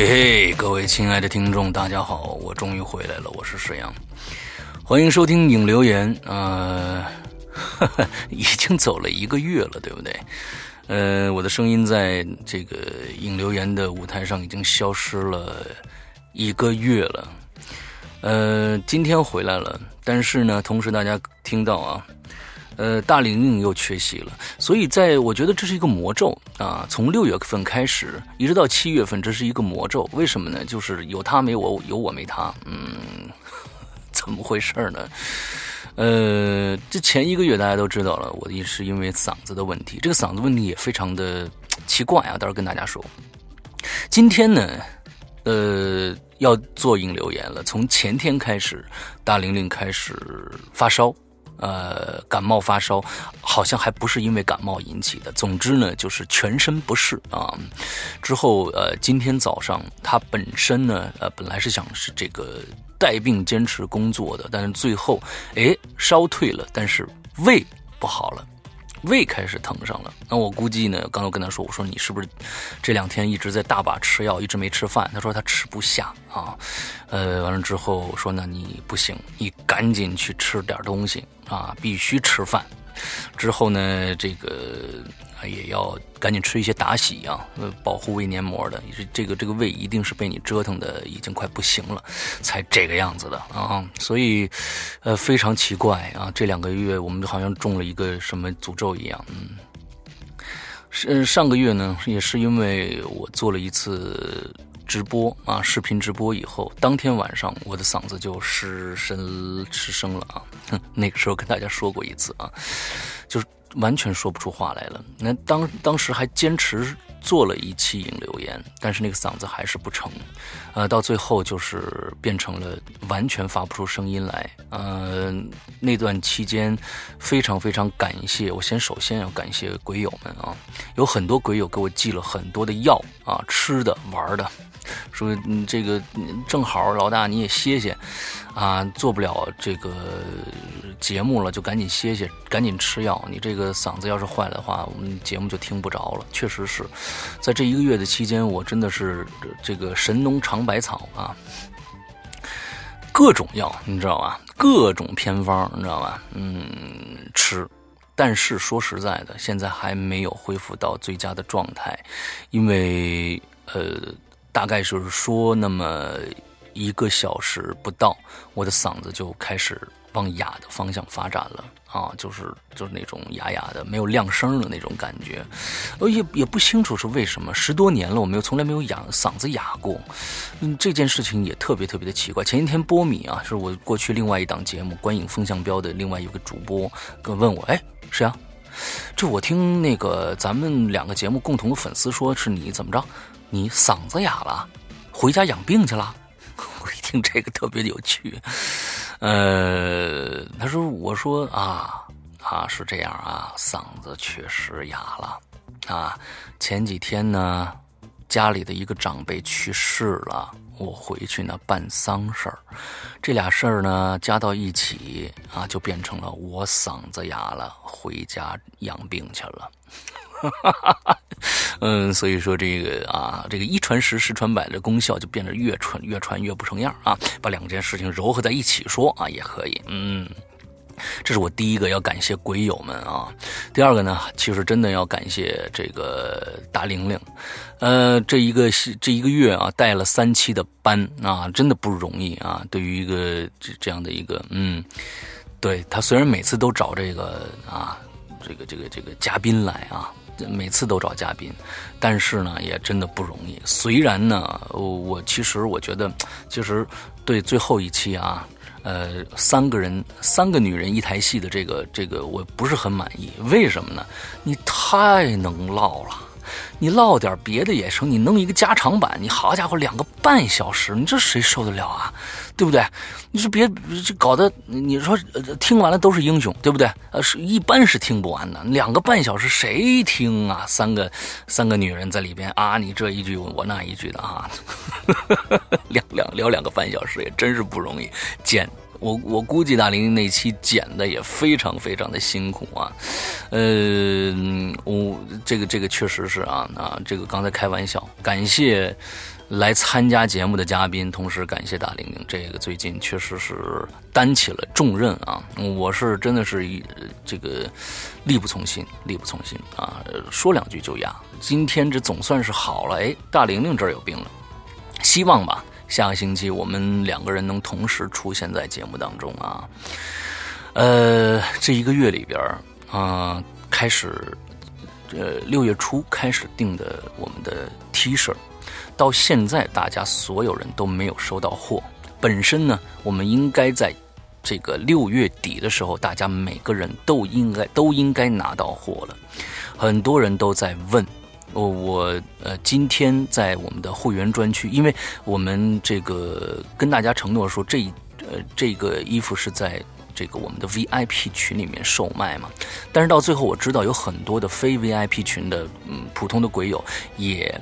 嘿嘿，各位亲爱的听众，大家好，我终于回来了，我是沈阳，欢迎收听影留言。呃，已经走了一个月了，对不对？呃，我的声音在这个影留言的舞台上已经消失了一个月了。呃，今天回来了，但是呢，同时大家听到啊。呃，大玲玲又缺席了，所以在我觉得这是一个魔咒啊。从六月份开始，一直到七月份，这是一个魔咒。为什么呢？就是有他没我，有我没他。嗯，怎么回事呢？呃，这前一个月大家都知道了，我也是因为嗓子的问题。这个嗓子问题也非常的奇怪啊，到时候跟大家说。今天呢，呃，要做引流言了。从前天开始，大玲玲开始发烧。呃，感冒发烧，好像还不是因为感冒引起的。总之呢，就是全身不适啊。之后呃，今天早上他本身呢，呃，本来是想是这个带病坚持工作的，但是最后哎烧退了，但是胃不好了。胃开始疼上了，那我估计呢，刚刚跟他说，我说你是不是这两天一直在大把吃药，一直没吃饭？他说他吃不下啊，呃，完了之后说那你不行，你赶紧去吃点东西啊，必须吃饭。之后呢，这个。也要赶紧吃一些达喜啊，呃，保护胃黏膜的。这这个这个胃一定是被你折腾的已经快不行了，才这个样子的啊。所以，呃，非常奇怪啊。这两个月我们好像中了一个什么诅咒一样。嗯，是上个月呢，也是因为我做了一次直播啊，视频直播以后，当天晚上我的嗓子就失声失声了啊。那个时候跟大家说过一次啊，就是。完全说不出话来了。那当当时还坚持做了一期引流言，但是那个嗓子还是不成，呃，到最后就是变成了完全发不出声音来。呃，那段期间非常非常感谢，我先首先要感谢鬼友们啊，有很多鬼友给我寄了很多的药啊，吃的玩的。说嗯，这个正好老大你也歇歇，啊，做不了这个节目了，就赶紧歇歇，赶紧吃药。你这个嗓子要是坏了的话，我们节目就听不着了。确实是在这一个月的期间，我真的是这个神农尝百草啊，各种药你知道吧？各种偏方你知道吧？嗯，吃，但是说实在的，现在还没有恢复到最佳的状态，因为呃。大概就是说，那么一个小时不到，我的嗓子就开始往哑的方向发展了啊，就是就是那种哑哑的，没有亮声的那种感觉，呃，也也不清楚是为什么，十多年了，我没有从来没有哑嗓子哑过，嗯，这件事情也特别特别的奇怪。前一天波米啊，是我过去另外一档节目《观影风向标》的另外一个主播，跟问我，哎，谁啊？这我听那个咱们两个节目共同的粉丝说是你怎么着？你嗓子哑了，回家养病去了。我一听这个特别有趣，呃，他说：“我说啊啊是这样啊，嗓子确实哑了啊。前几天呢，家里的一个长辈去世了，我回去呢办丧事儿，这俩事儿呢加到一起啊，就变成了我嗓子哑了，回家养病去了。”哈哈哈，嗯，所以说这个啊，这个一传十，十传百的功效就变得越传越传越不成样啊！把两件事情糅合在一起说啊，也可以。嗯，这是我第一个要感谢鬼友们啊。第二个呢，其实真的要感谢这个大玲玲，呃，这一个这一个月啊，带了三期的班啊，真的不容易啊。对于一个这这样的一个，嗯，对他虽然每次都找这个啊，这个这个这个嘉宾来啊。每次都找嘉宾，但是呢，也真的不容易。虽然呢，我其实我觉得，其实对最后一期啊，呃，三个人三个女人一台戏的这个这个，我不是很满意。为什么呢？你太能唠了。你唠点别的也成，你弄一个加长版，你好家伙两个半小时，你这谁受得了啊？对不对？你说别这搞得你说听完了都是英雄，对不对？呃，是一般是听不完的，两个半小时谁听啊？三个三个女人在里边啊，你这一句我那一句的 哈，聊聊聊两个半小时也真是不容易剪。我我估计大林那期剪的也非常非常的辛苦啊，呃，我这个这个确实是啊啊，这个刚才开玩笑，感谢来参加节目的嘉宾，同时感谢大玲玲，这个最近确实是担起了重任啊！我是真的是一这个力不从心，力不从心啊！说两句就哑。今天这总算是好了，哎，大玲玲这儿有病了，希望吧，下个星期我们两个人能同时出现在节目当中啊。呃，这一个月里边啊，开始，呃，六月初开始订的我们的 T 恤。到现在，大家所有人都没有收到货。本身呢，我们应该在这个六月底的时候，大家每个人都应该都应该拿到货了。很多人都在问，我我呃，今天在我们的会员专区，因为我们这个跟大家承诺说，这呃这个衣服是在这个我们的 VIP 群里面售卖嘛。但是到最后，我知道有很多的非 VIP 群的嗯普通的鬼友也。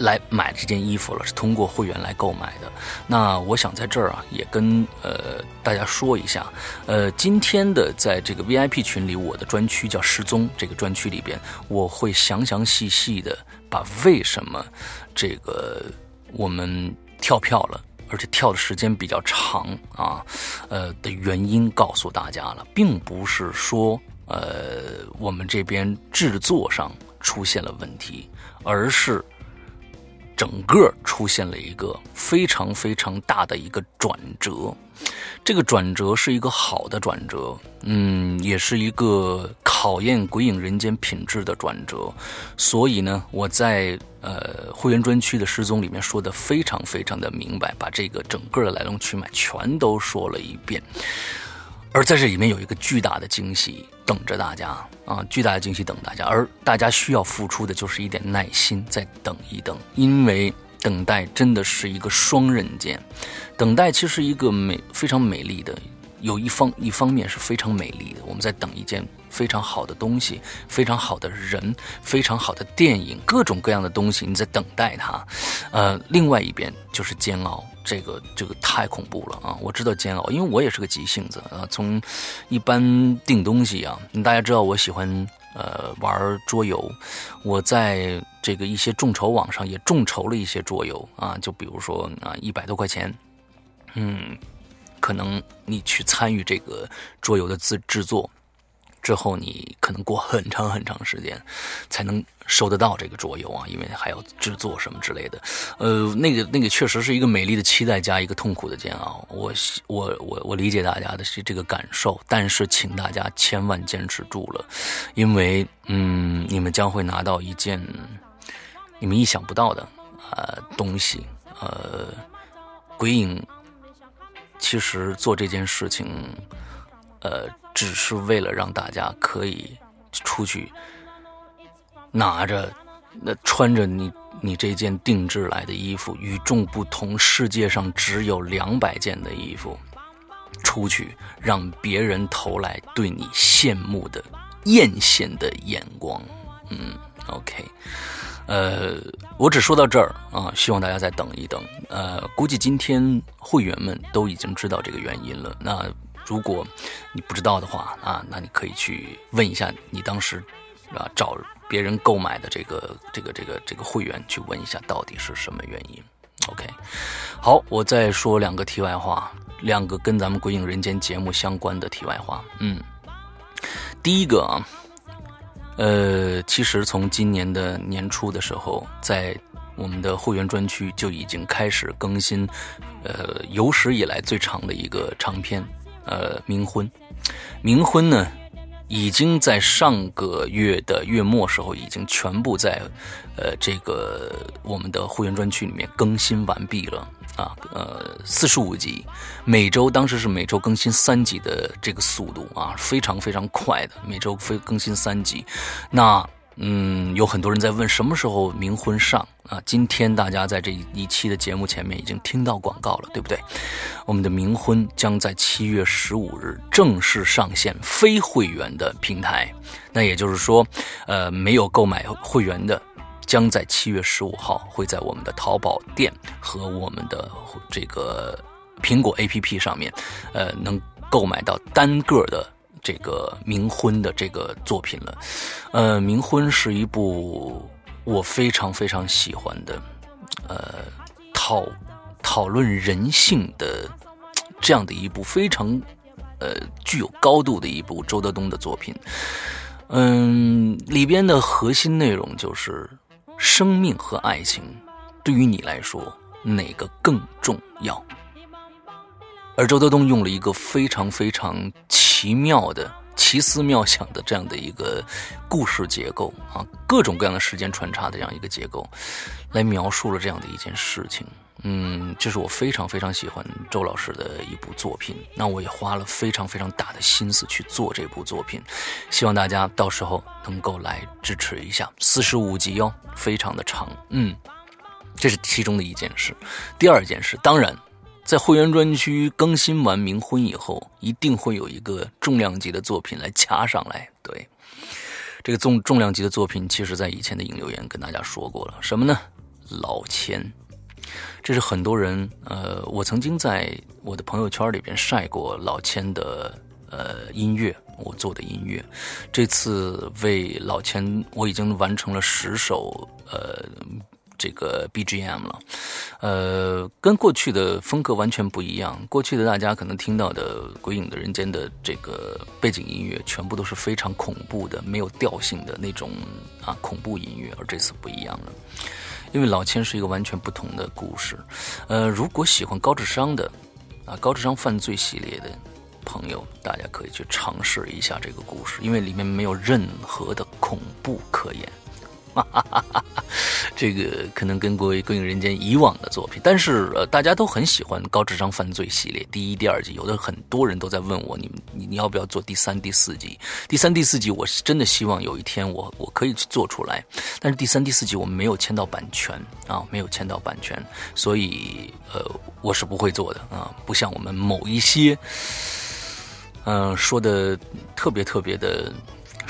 来买这件衣服了，是通过会员来购买的。那我想在这儿啊，也跟呃大家说一下，呃，今天的在这个 VIP 群里，我的专区叫失踪，这个专区里边，我会详详细细的把为什么这个我们跳票了，而且跳的时间比较长啊，呃的原因告诉大家了，并不是说呃我们这边制作上出现了问题，而是。整个出现了一个非常非常大的一个转折，这个转折是一个好的转折，嗯，也是一个考验鬼影人间品质的转折。所以呢，我在呃会员专区的失踪里面说的非常非常的明白，把这个整个的来龙去脉全都说了一遍。而在这里面有一个巨大的惊喜等着大家啊！巨大的惊喜等大家，而大家需要付出的就是一点耐心，再等一等，因为等待真的是一个双刃剑。等待其实一个美非常美丽的，有一方一方面是非常美丽的，我们在等一件非常好的东西，非常好的人，非常好的电影，各种各样的东西你在等待它。呃，另外一边就是煎熬。这个这个太恐怖了啊！我知道煎熬，因为我也是个急性子啊。从一般订东西啊，大家知道我喜欢呃玩桌游，我在这个一些众筹网上也众筹了一些桌游啊，就比如说啊一百多块钱，嗯，可能你去参与这个桌游的制制作。之后你可能过很长很长时间，才能收得到这个桌游啊，因为还要制作什么之类的。呃，那个那个确实是一个美丽的期待加一个痛苦的煎熬。我我我我理解大家的是这个感受，但是请大家千万坚持住了，因为嗯，你们将会拿到一件你们意想不到的呃东西。呃，鬼影其实做这件事情，呃。只是为了让大家可以出去拿着那穿着你你这件定制来的衣服，与众不同，世界上只有两百件的衣服，出去让别人投来对你羡慕的艳羡的眼光。嗯，OK，呃，我只说到这儿啊，希望大家再等一等。呃，估计今天会员们都已经知道这个原因了。那。如果你不知道的话啊，那你可以去问一下你当时啊找别人购买的这个这个这个这个会员去问一下到底是什么原因。OK，好，我再说两个题外话，两个跟咱们《鬼影人间》节目相关的题外话。嗯，第一个啊，呃，其实从今年的年初的时候，在我们的会员专区就已经开始更新，呃，有史以来最长的一个长篇。呃，冥婚，冥婚呢，已经在上个月的月末时候已经全部在，呃，这个我们的会员专区里面更新完毕了啊，呃，四十五集，每周当时是每周更新三集的这个速度啊，非常非常快的，每周非更新三集，那。嗯，有很多人在问什么时候冥婚上啊？今天大家在这一期的节目前面已经听到广告了，对不对？我们的冥婚将在七月十五日正式上线非会员的平台，那也就是说，呃，没有购买会员的，将在七月十五号会在我们的淘宝店和我们的这个苹果 APP 上面，呃，能购买到单个的。这个冥婚的这个作品了，呃，冥婚是一部我非常非常喜欢的，呃，讨讨论人性的这样的一部非常呃具有高度的一部周德东的作品。嗯，里边的核心内容就是生命和爱情对于你来说哪个更重要？而周德东用了一个非常非常奇妙的。奇思妙想的这样的一个故事结构啊，各种各样的时间穿插的这样一个结构，来描述了这样的一件事情。嗯，这是我非常非常喜欢周老师的一部作品。那我也花了非常非常大的心思去做这部作品，希望大家到时候能够来支持一下。四十五集哦，非常的长。嗯，这是其中的一件事。第二件事，当然。在会员专区更新完《冥婚》以后，一定会有一个重量级的作品来掐上来。对，这个重重量级的作品，其实在以前的引留言跟大家说过了，什么呢？老千，这是很多人呃，我曾经在我的朋友圈里边晒过老千的呃音乐，我做的音乐。这次为老千，我已经完成了十首呃。这个 BGM 了，呃，跟过去的风格完全不一样。过去的大家可能听到的《鬼影的人间》的这个背景音乐，全部都是非常恐怖的、没有调性的那种啊恐怖音乐，而这次不一样了，因为老千是一个完全不同的故事。呃，如果喜欢高智商的啊高智商犯罪系列的朋友，大家可以去尝试一下这个故事，因为里面没有任何的恐怖可言。哈哈哈哈，这个可能跟《鬼鬼影人间》以往的作品，但是呃，大家都很喜欢高智商犯罪系列第一、第二季，有的很多人都在问我，你你你要不要做第三、第四集？第三、第四集，我是真的希望有一天我我可以去做出来，但是第三、第四集我们没有签到版权啊，没有签到版权，所以呃，我是不会做的啊，不像我们某一些，嗯，说的特别特别的。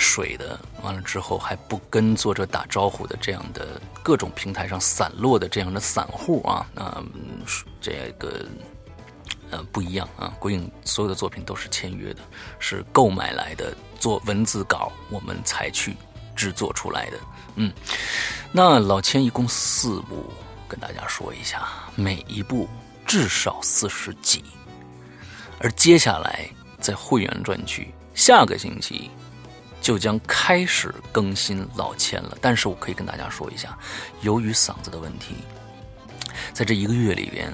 水的，完了之后还不跟作者打招呼的这样的各种平台上散落的这样的散户啊，啊，这个呃不一样啊。鬼影所有的作品都是签约的，是购买来的做文字稿，我们才去制作出来的。嗯，那老千一共四部，跟大家说一下，每一部至少四十集，而接下来在会员专区，下个星期。就将开始更新老千了，但是我可以跟大家说一下，由于嗓子的问题，在这一个月里边，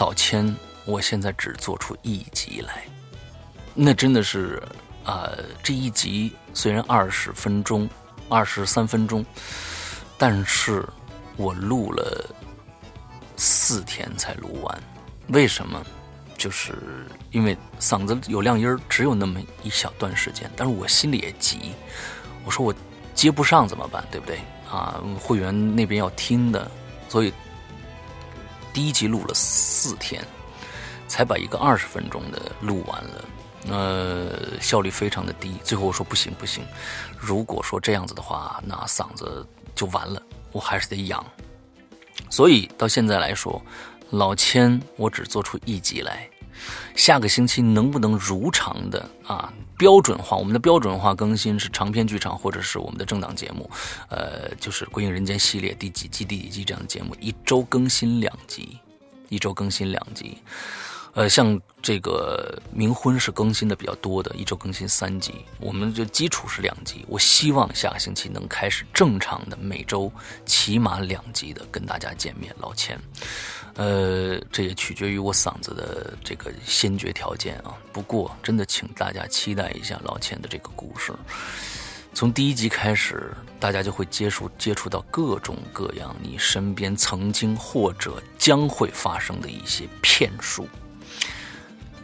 老千我现在只做出一集来，那真的是啊，这一集虽然二十分钟、二十三分钟，但是我录了四天才录完，为什么？就是因为嗓子有亮音只有那么一小段时间，但是我心里也急。我说我接不上怎么办？对不对？啊，会员那边要听的，所以第一集录了四天，才把一个二十分钟的录完了。呃，效率非常的低。最后我说不行不行，如果说这样子的话，那嗓子就完了，我还是得养。所以到现在来说。老千，我只做出一集来，下个星期能不能如常的啊标准化？我们的标准化更新是长篇剧场或者是我们的正档节目，呃，就是《鬼影人间》系列第几季第几季这样的节目，一周更新两集，一周更新两集。呃，像这个冥婚是更新的比较多的，一周更新三集。我们就基础是两集，我希望下个星期能开始正常的每周起码两集的跟大家见面。老千，呃，这也取决于我嗓子的这个先决条件啊。不过真的，请大家期待一下老钱的这个故事。从第一集开始，大家就会接触接触到各种各样你身边曾经或者将会发生的一些骗术。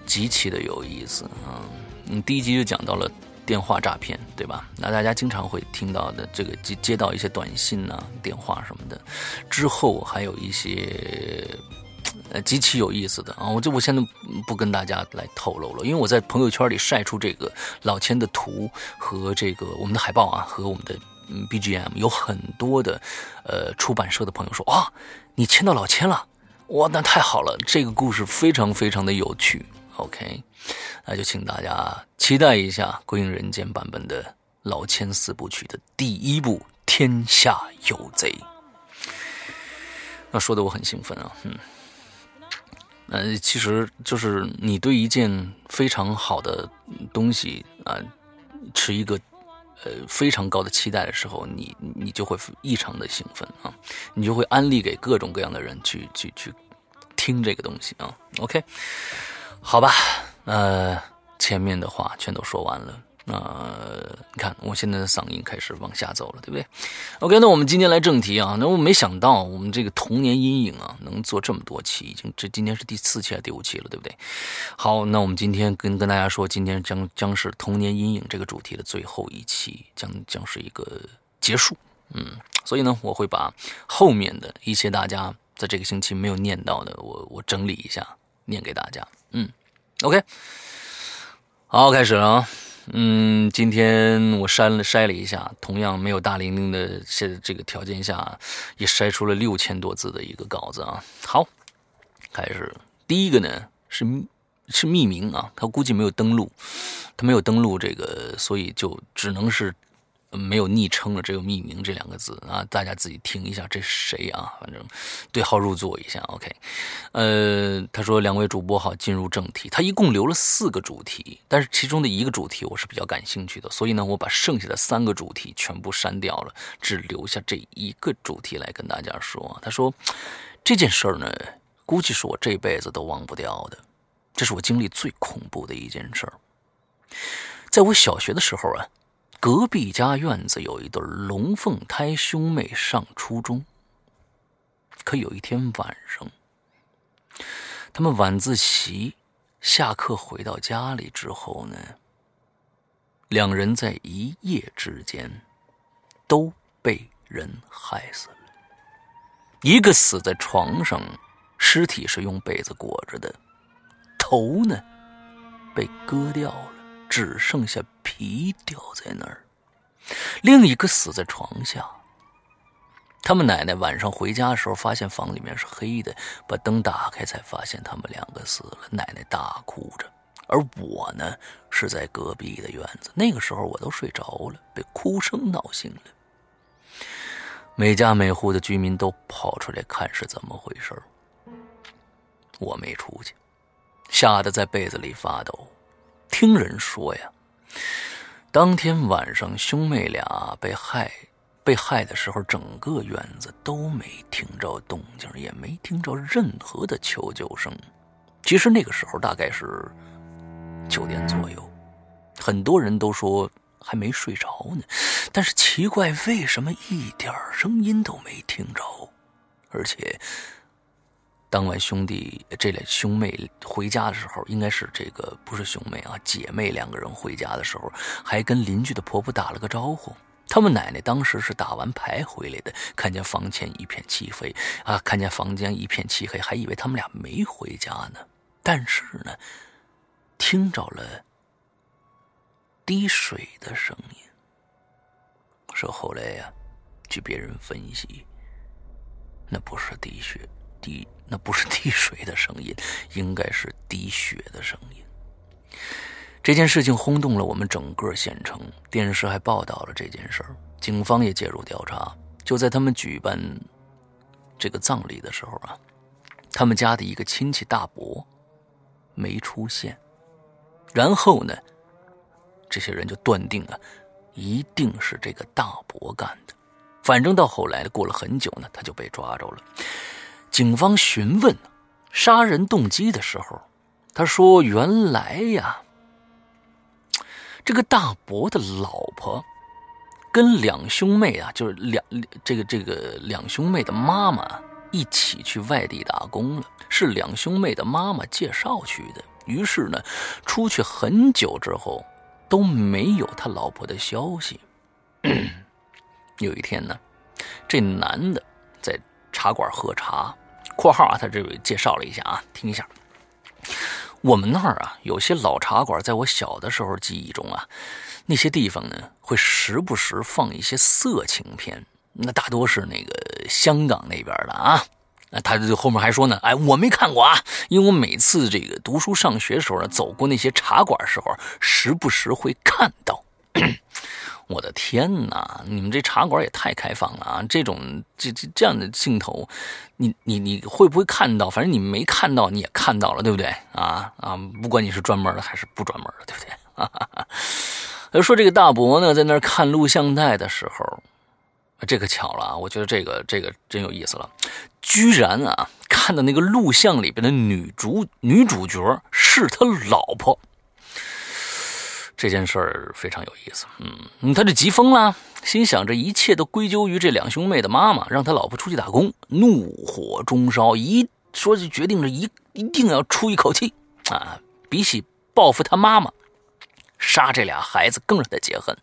极其的有意思啊！嗯，第一集就讲到了电话诈骗，对吧？那大家经常会听到的这个接接到一些短信呐、电话什么的。之后还有一些呃极其有意思的啊！我就我现在不跟大家来透露了，因为我在朋友圈里晒出这个老千的图和这个我们的海报啊，和我们的 BGM，有很多的呃出版社的朋友说啊，你签到老千了，哇，那太好了！这个故事非常非常的有趣。OK，那就请大家期待一下《归影人间》版本的老千四部曲的第一部《天下有贼》。那说的我很兴奋啊，嗯，呃，其实就是你对一件非常好的东西啊，持一个呃非常高的期待的时候，你你就会异常的兴奋啊，你就会安利给各种各样的人去去去听这个东西啊。OK，好吧，呃，前面的话全都说完了。呃，你看，我现在的嗓音开始往下走了，对不对？OK，那我们今天来正题啊。那我没想到我们这个童年阴影啊，能做这么多期，已经这今天是第四期还是第五期了，对不对？好，那我们今天跟跟大家说，今天将将是童年阴影这个主题的最后一期，将将是一个结束。嗯，所以呢，我会把后面的一些大家在这个星期没有念到的，我我整理一下，念给大家。嗯，OK，好，开始了啊。嗯，今天我筛了筛了一下，同样没有大玲玲的现在这个条件下，也筛出了六千多字的一个稿子啊。好，开始第一个呢是是匿名啊，他估计没有登录，他没有登录这个，所以就只能是。没有昵称了，只有匿名这两个字啊！大家自己听一下，这是谁啊？反正对号入座一下，OK。呃，他说：“两位主播好，进入正题。他一共留了四个主题，但是其中的一个主题我是比较感兴趣的，所以呢，我把剩下的三个主题全部删掉了，只留下这一个主题来跟大家说。他说这件事儿呢，估计是我这辈子都忘不掉的，这是我经历最恐怖的一件事。在我小学的时候啊。”隔壁家院子有一对龙凤胎兄妹上初中，可有一天晚上，他们晚自习下课回到家里之后呢，两人在一夜之间都被人害死了。一个死在床上，尸体是用被子裹着的，头呢被割掉了。只剩下皮掉在那儿，另一个死在床下。他们奶奶晚上回家的时候，发现房里面是黑的，把灯打开，才发现他们两个死了。奶奶大哭着，而我呢是在隔壁的院子。那个时候我都睡着了，被哭声闹醒了。每家每户的居民都跑出来看是怎么回事我没出去，吓得在被子里发抖。听人说呀，当天晚上兄妹俩被害，被害的时候，整个院子都没听着动静，也没听着任何的求救声。其实那个时候大概是九点左右，很多人都说还没睡着呢。但是奇怪，为什么一点声音都没听着？而且。当晚兄弟这俩兄妹回家的时候，应该是这个不是兄妹啊，姐妹两个人回家的时候，还跟邻居的婆婆打了个招呼。他们奶奶当时是打完牌回来的，看见房前一片漆黑啊，看见房间一片漆黑，还以为他们俩没回家呢。但是呢，听着了滴水的声音。说后来呀，据别人分析，那不是滴血。滴，那不是滴水的声音，应该是滴血的声音。这件事情轰动了我们整个县城，电视还报道了这件事儿，警方也介入调查。就在他们举办这个葬礼的时候啊，他们家的一个亲戚大伯没出现，然后呢，这些人就断定啊，一定是这个大伯干的。反正到后来过了很久呢，他就被抓着了。警方询问杀人动机的时候，他说：“原来呀，这个大伯的老婆跟两兄妹啊，就是两这个这个两兄妹的妈妈一起去外地打工了，是两兄妹的妈妈介绍去的。于是呢，出去很久之后都没有他老婆的消息。有一天呢，这男的在茶馆喝茶。”括号啊，他这位介绍了一下啊，听一下。我们那儿啊，有些老茶馆，在我小的时候记忆中啊，那些地方呢，会时不时放一些色情片，那大多是那个香港那边的啊。他就后面还说呢，哎，我没看过啊，因为我每次这个读书上学的时候呢，走过那些茶馆时候，时不时会看到。我的天哪！你们这茶馆也太开放了啊！这种这这这样的镜头，你你你会不会看到？反正你没看到，你也看到了，对不对？啊啊！不管你是专门的还是不专门的，对不对？哈哈哈。说这个大伯呢，在那儿看录像带的时候，这个巧了啊！我觉得这个这个真有意思了，居然啊，看到那个录像里边的女主女主角是他老婆。这件事儿非常有意思，嗯，他就急疯了，心想这一切都归咎于这两兄妹的妈妈，让他老婆出去打工，怒火中烧，一说就决定着一一定要出一口气啊！比起报复他妈妈，杀这俩孩子更让他解恨，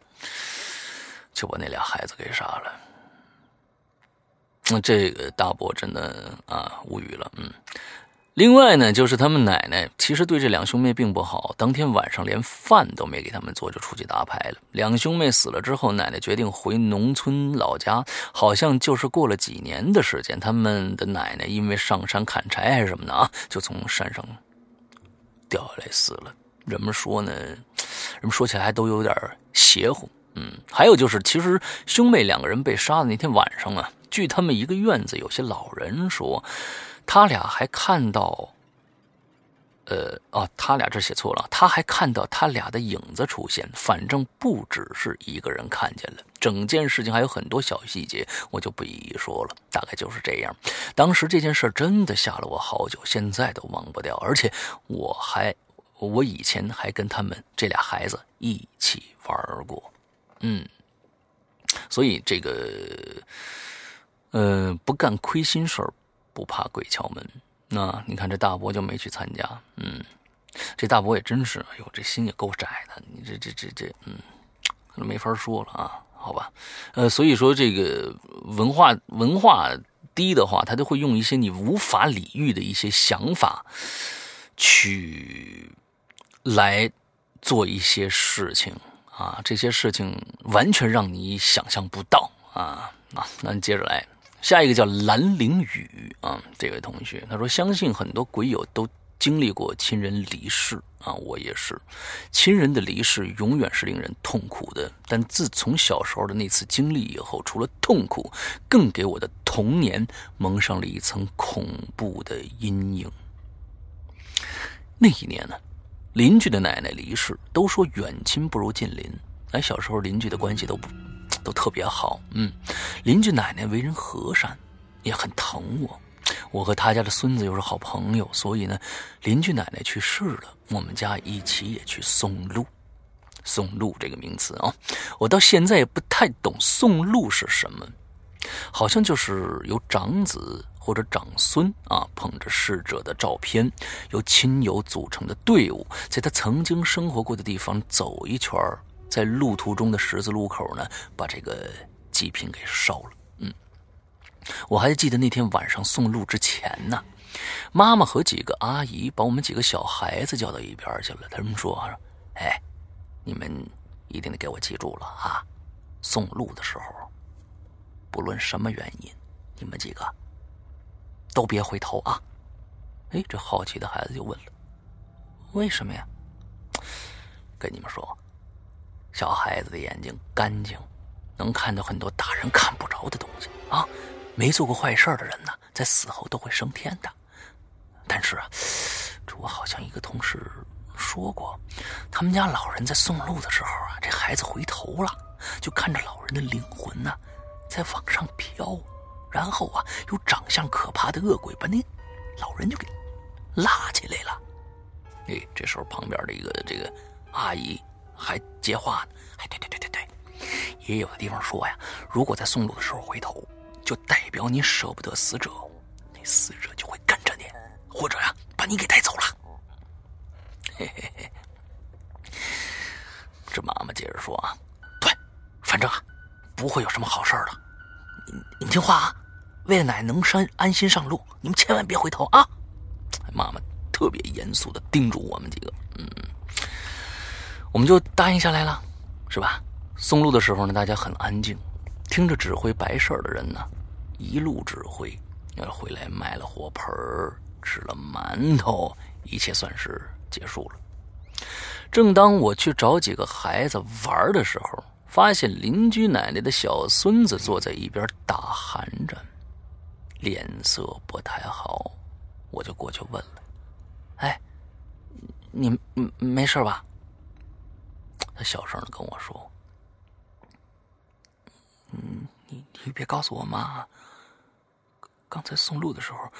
就把那俩孩子给杀了。那这个大伯真的啊无语了，嗯。另外呢，就是他们奶奶其实对这两兄妹并不好，当天晚上连饭都没给他们做，就出去打牌了。两兄妹死了之后，奶奶决定回农村老家，好像就是过了几年的时间，他们的奶奶因为上山砍柴还是什么的啊，就从山上掉下来死了。人们说呢，人们说起来都有点邪乎。嗯，还有就是，其实兄妹两个人被杀的那天晚上啊，据他们一个院子有些老人说。他俩还看到，呃，哦，他俩这写错了，他还看到他俩的影子出现。反正不只是一个人看见了，整件事情还有很多小细节，我就不一一说了。大概就是这样。当时这件事真的吓了我好久，现在都忘不掉。而且我还，我以前还跟他们这俩孩子一起玩过，嗯，所以这个，呃，不干亏心事儿。不怕鬼敲门，那你看这大伯就没去参加，嗯，这大伯也真是，哎呦，这心也够窄的，你这这这这，嗯，没法说了啊，好吧，呃，所以说这个文化文化低的话，他就会用一些你无法理喻的一些想法，去来做一些事情。啊，这些事情完全让你想象不到。啊啊，那接着来。下一个叫兰陵雨啊，这位同学他说，相信很多鬼友都经历过亲人离世啊，我也是。亲人的离世永远是令人痛苦的，但自从小时候的那次经历以后，除了痛苦，更给我的童年蒙上了一层恐怖的阴影。那一年呢，邻居的奶奶离世，都说远亲不如近邻，哎，小时候邻居的关系都不。都特别好，嗯，邻居奶奶为人和善，也很疼我。我和他家的孙子又是好朋友，所以呢，邻居奶奶去世了，我们家一起也去送路。送路这个名词啊，我到现在也不太懂送路是什么，好像就是由长子或者长孙啊捧着逝者的照片，由亲友组成的队伍，在他曾经生活过的地方走一圈儿。在路途中的十字路口呢，把这个祭品给烧了。嗯，我还记得那天晚上送路之前呢，妈妈和几个阿姨把我们几个小孩子叫到一边去了。他们说：“哎，你们一定得给我记住了啊！送路的时候，不论什么原因，你们几个都别回头啊！”哎，这好奇的孩子就问了：“为什么呀？”跟你们说。小孩子的眼睛干净，能看到很多大人看不着的东西啊！没做过坏事的人呢，在死后都会升天的。但是啊，这我好像一个同事说过，他们家老人在送路的时候啊，这孩子回头了，就看着老人的灵魂呢，在往上飘，然后啊，有长相可怕的恶鬼把那老人就给拉起来了。哎，这时候旁边的一个这个阿姨。还接话呢，哎，对对对对对，也有的地方说呀，如果在送路的时候回头，就代表你舍不得死者，那死者就会跟着你，或者呀，把你给带走了。嘿嘿嘿，这妈妈接着说啊，对，反正啊，不会有什么好事的，你你们听话啊，为了奶奶能安安心上路，你们千万别回头啊。妈妈特别严肃的叮嘱我们几个，嗯。我们就答应下来了，是吧？送路的时候呢，大家很安静，听着指挥白事儿的人呢，一路指挥，回来买了火盆儿，吃了馒头，一切算是结束了。正当我去找几个孩子玩的时候，发现邻居奶奶的小孙子坐在一边打寒战，脸色不太好，我就过去问了：“哎，你没事吧？”他小声的跟我说：“嗯，你你别告诉我妈。刚才送路的时候，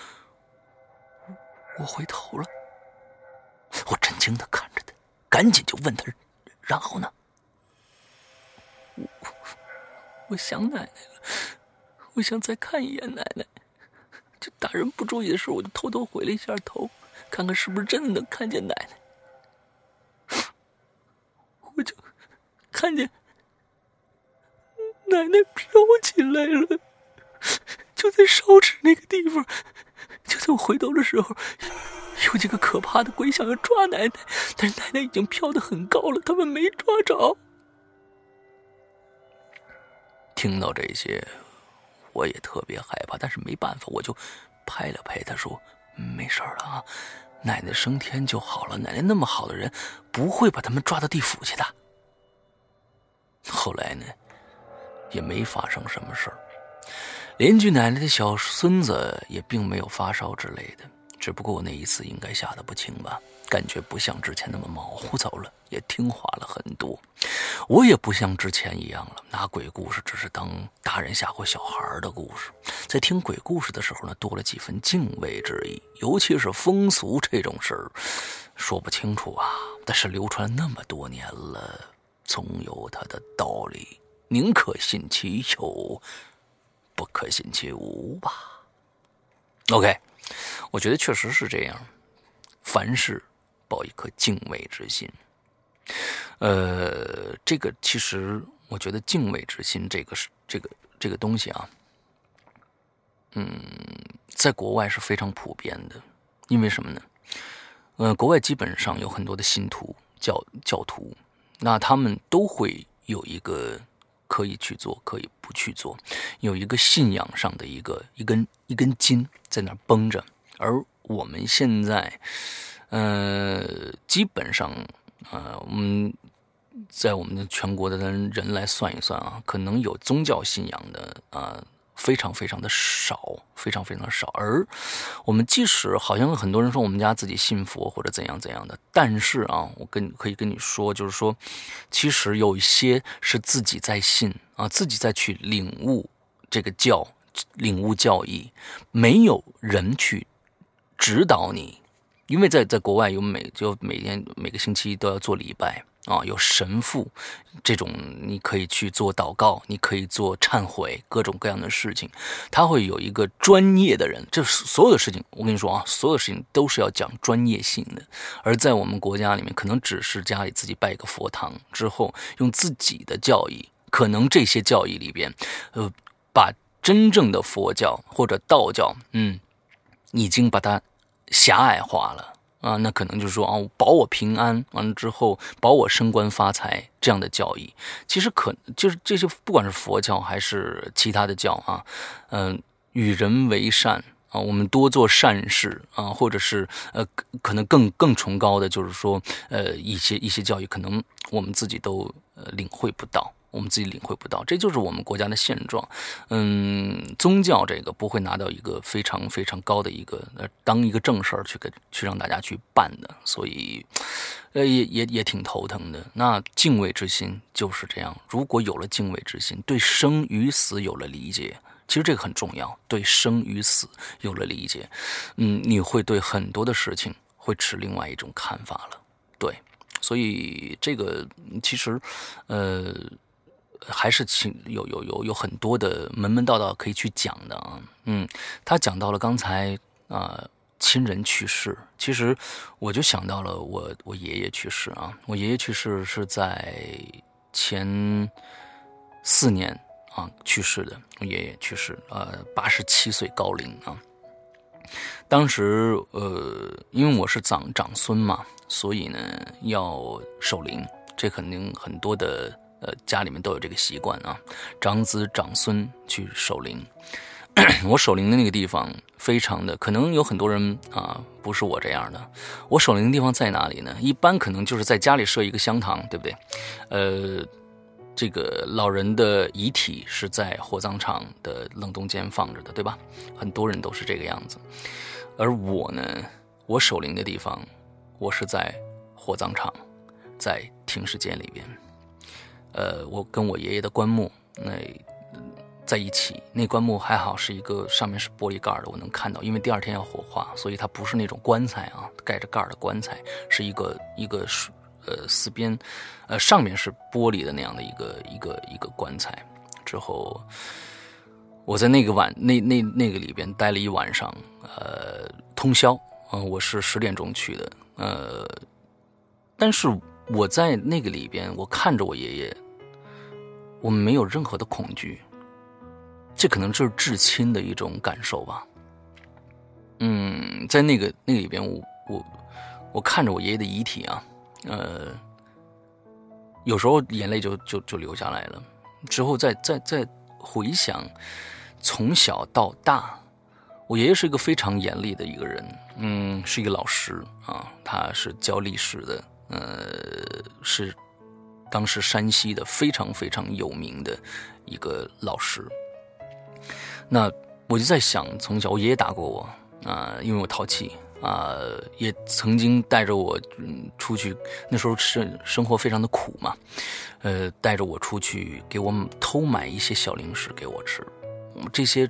我回头了。”我震惊的看着他，赶紧就问他：“然后呢？”我我想奶奶了，我想再看一眼奶奶。就大人不注意的时候，我就偷偷回了一下头，看看是不是真的能看见奶奶。我就看见奶奶飘起来了，就在烧纸那个地方。就在我回头的时候，有几个可怕的鬼想要抓奶奶，但是奶奶已经飘得很高了，他们没抓着。听到这些，我也特别害怕，但是没办法，我就拍了拍他，说：“没事了啊，奶奶升天就好了。奶奶那么好的人，不会把他们抓到地府去的。”后来呢，也没发生什么事儿，邻居奶奶的小孙子也并没有发烧之类的。只不过我那一次应该吓得不轻吧，感觉不像之前那么毛乎走了，也听话了很多。我也不像之前一样了，拿鬼故事只是当大人吓唬小孩的故事。在听鬼故事的时候呢，多了几分敬畏之意。尤其是风俗这种事儿，说不清楚啊，但是流传那么多年了，总有它的道理。宁可信其有，不可信其无吧。OK。我觉得确实是这样，凡事抱一颗敬畏之心。呃，这个其实我觉得敬畏之心这个是这个这个东西啊，嗯，在国外是非常普遍的。因为什么呢？呃，国外基本上有很多的信徒教教徒，那他们都会有一个可以去做，可以不去做，有一个信仰上的一个一根一根筋在那绷着。而我们现在，呃，基本上，呃，我们在我们的全国的人来算一算啊，可能有宗教信仰的啊，非常非常的少，非常非常的少。而我们即使好像很多人说我们家自己信佛或者怎样怎样的，但是啊，我跟可以跟你说，就是说，其实有一些是自己在信啊，自己在去领悟这个教，领悟教义，没有人去。指导你，因为在在国外有每就每天每个星期都要做礼拜啊，有神父这种，你可以去做祷告，你可以做忏悔，各种各样的事情，他会有一个专业的人。这所有的事情，我跟你说啊，所有的事情都是要讲专业性的。而在我们国家里面，可能只是家里自己拜一个佛堂之后，用自己的教义，可能这些教义里边，呃，把真正的佛教或者道教，嗯，已经把它。狭隘化了啊，那可能就是说啊，保我平安，完了之后保我升官发财这样的教义，其实可就是这些，不管是佛教还是其他的教啊，嗯，与人为善啊，我们多做善事啊，或者是呃，可能更更崇高的就是说，呃，一些一些教育，可能我们自己都呃领会不到。我们自己领会不到，这就是我们国家的现状。嗯，宗教这个不会拿到一个非常非常高的一个呃当一个正事儿去给去让大家去办的，所以呃也也也挺头疼的。那敬畏之心就是这样，如果有了敬畏之心，对生与死有了理解，其实这个很重要。对生与死有了理解，嗯，你会对很多的事情会持另外一种看法了。对，所以这个其实呃。还是请有有有有很多的门门道道可以去讲的啊，嗯，他讲到了刚才啊亲人去世，其实我就想到了我我爷爷去世啊，我爷爷去世是在前四年啊去世的，我爷爷去世呃八十七岁高龄啊，当时呃因为我是长长孙嘛，所以呢要守灵，这肯定很多的。呃，家里面都有这个习惯啊，长子长孙去守灵。我守灵的那个地方非常的，可能有很多人啊，不是我这样的。我守灵的地方在哪里呢？一般可能就是在家里设一个香堂，对不对？呃，这个老人的遗体是在火葬场的冷冻间放着的，对吧？很多人都是这个样子。而我呢，我守灵的地方，我是在火葬场，在停尸间里边。呃，我跟我爷爷的棺木那在一起，那棺木还好是一个上面是玻璃盖的，我能看到，因为第二天要火化，所以它不是那种棺材啊，盖着盖的棺材，是一个一个呃四边，呃上面是玻璃的那样的一个一个一个棺材。之后，我在那个晚那那那个里边待了一晚上，呃，通宵，嗯，我是十点钟去的，呃，但是我在那个里边，我看着我爷爷，我没有任何的恐惧。这可能就是至亲的一种感受吧。嗯，在那个那个里边，我我我看着我爷爷的遗体啊，呃，有时候眼泪就就就流下来了。之后再再再回想，从小到大，我爷爷是一个非常严厉的一个人，嗯，是一个老师啊，他是教历史的，呃，是当时山西的非常非常有名的一个老师。那我就在想，从小我爷爷打过我啊，因为我淘气啊，也曾经带着我嗯出去，那时候生生活非常的苦嘛，呃，带着我出去给我偷买一些小零食给我吃，这些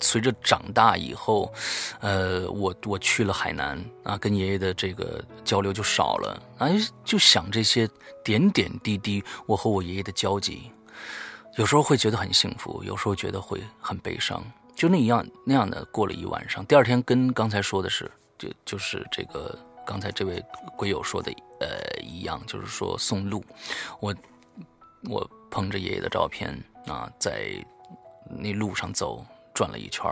随着长大以后，呃，我我去了海南啊，跟爷爷的这个交流就少了，哎，就想这些点点滴滴，我和我爷爷的交集。有时候会觉得很幸福，有时候觉得会很悲伤，就那样那样的过了一晚上。第二天跟刚才说的是，就就是这个刚才这位鬼友说的，呃，一样，就是说送路。我我捧着爷爷的照片啊，在那路上走，转了一圈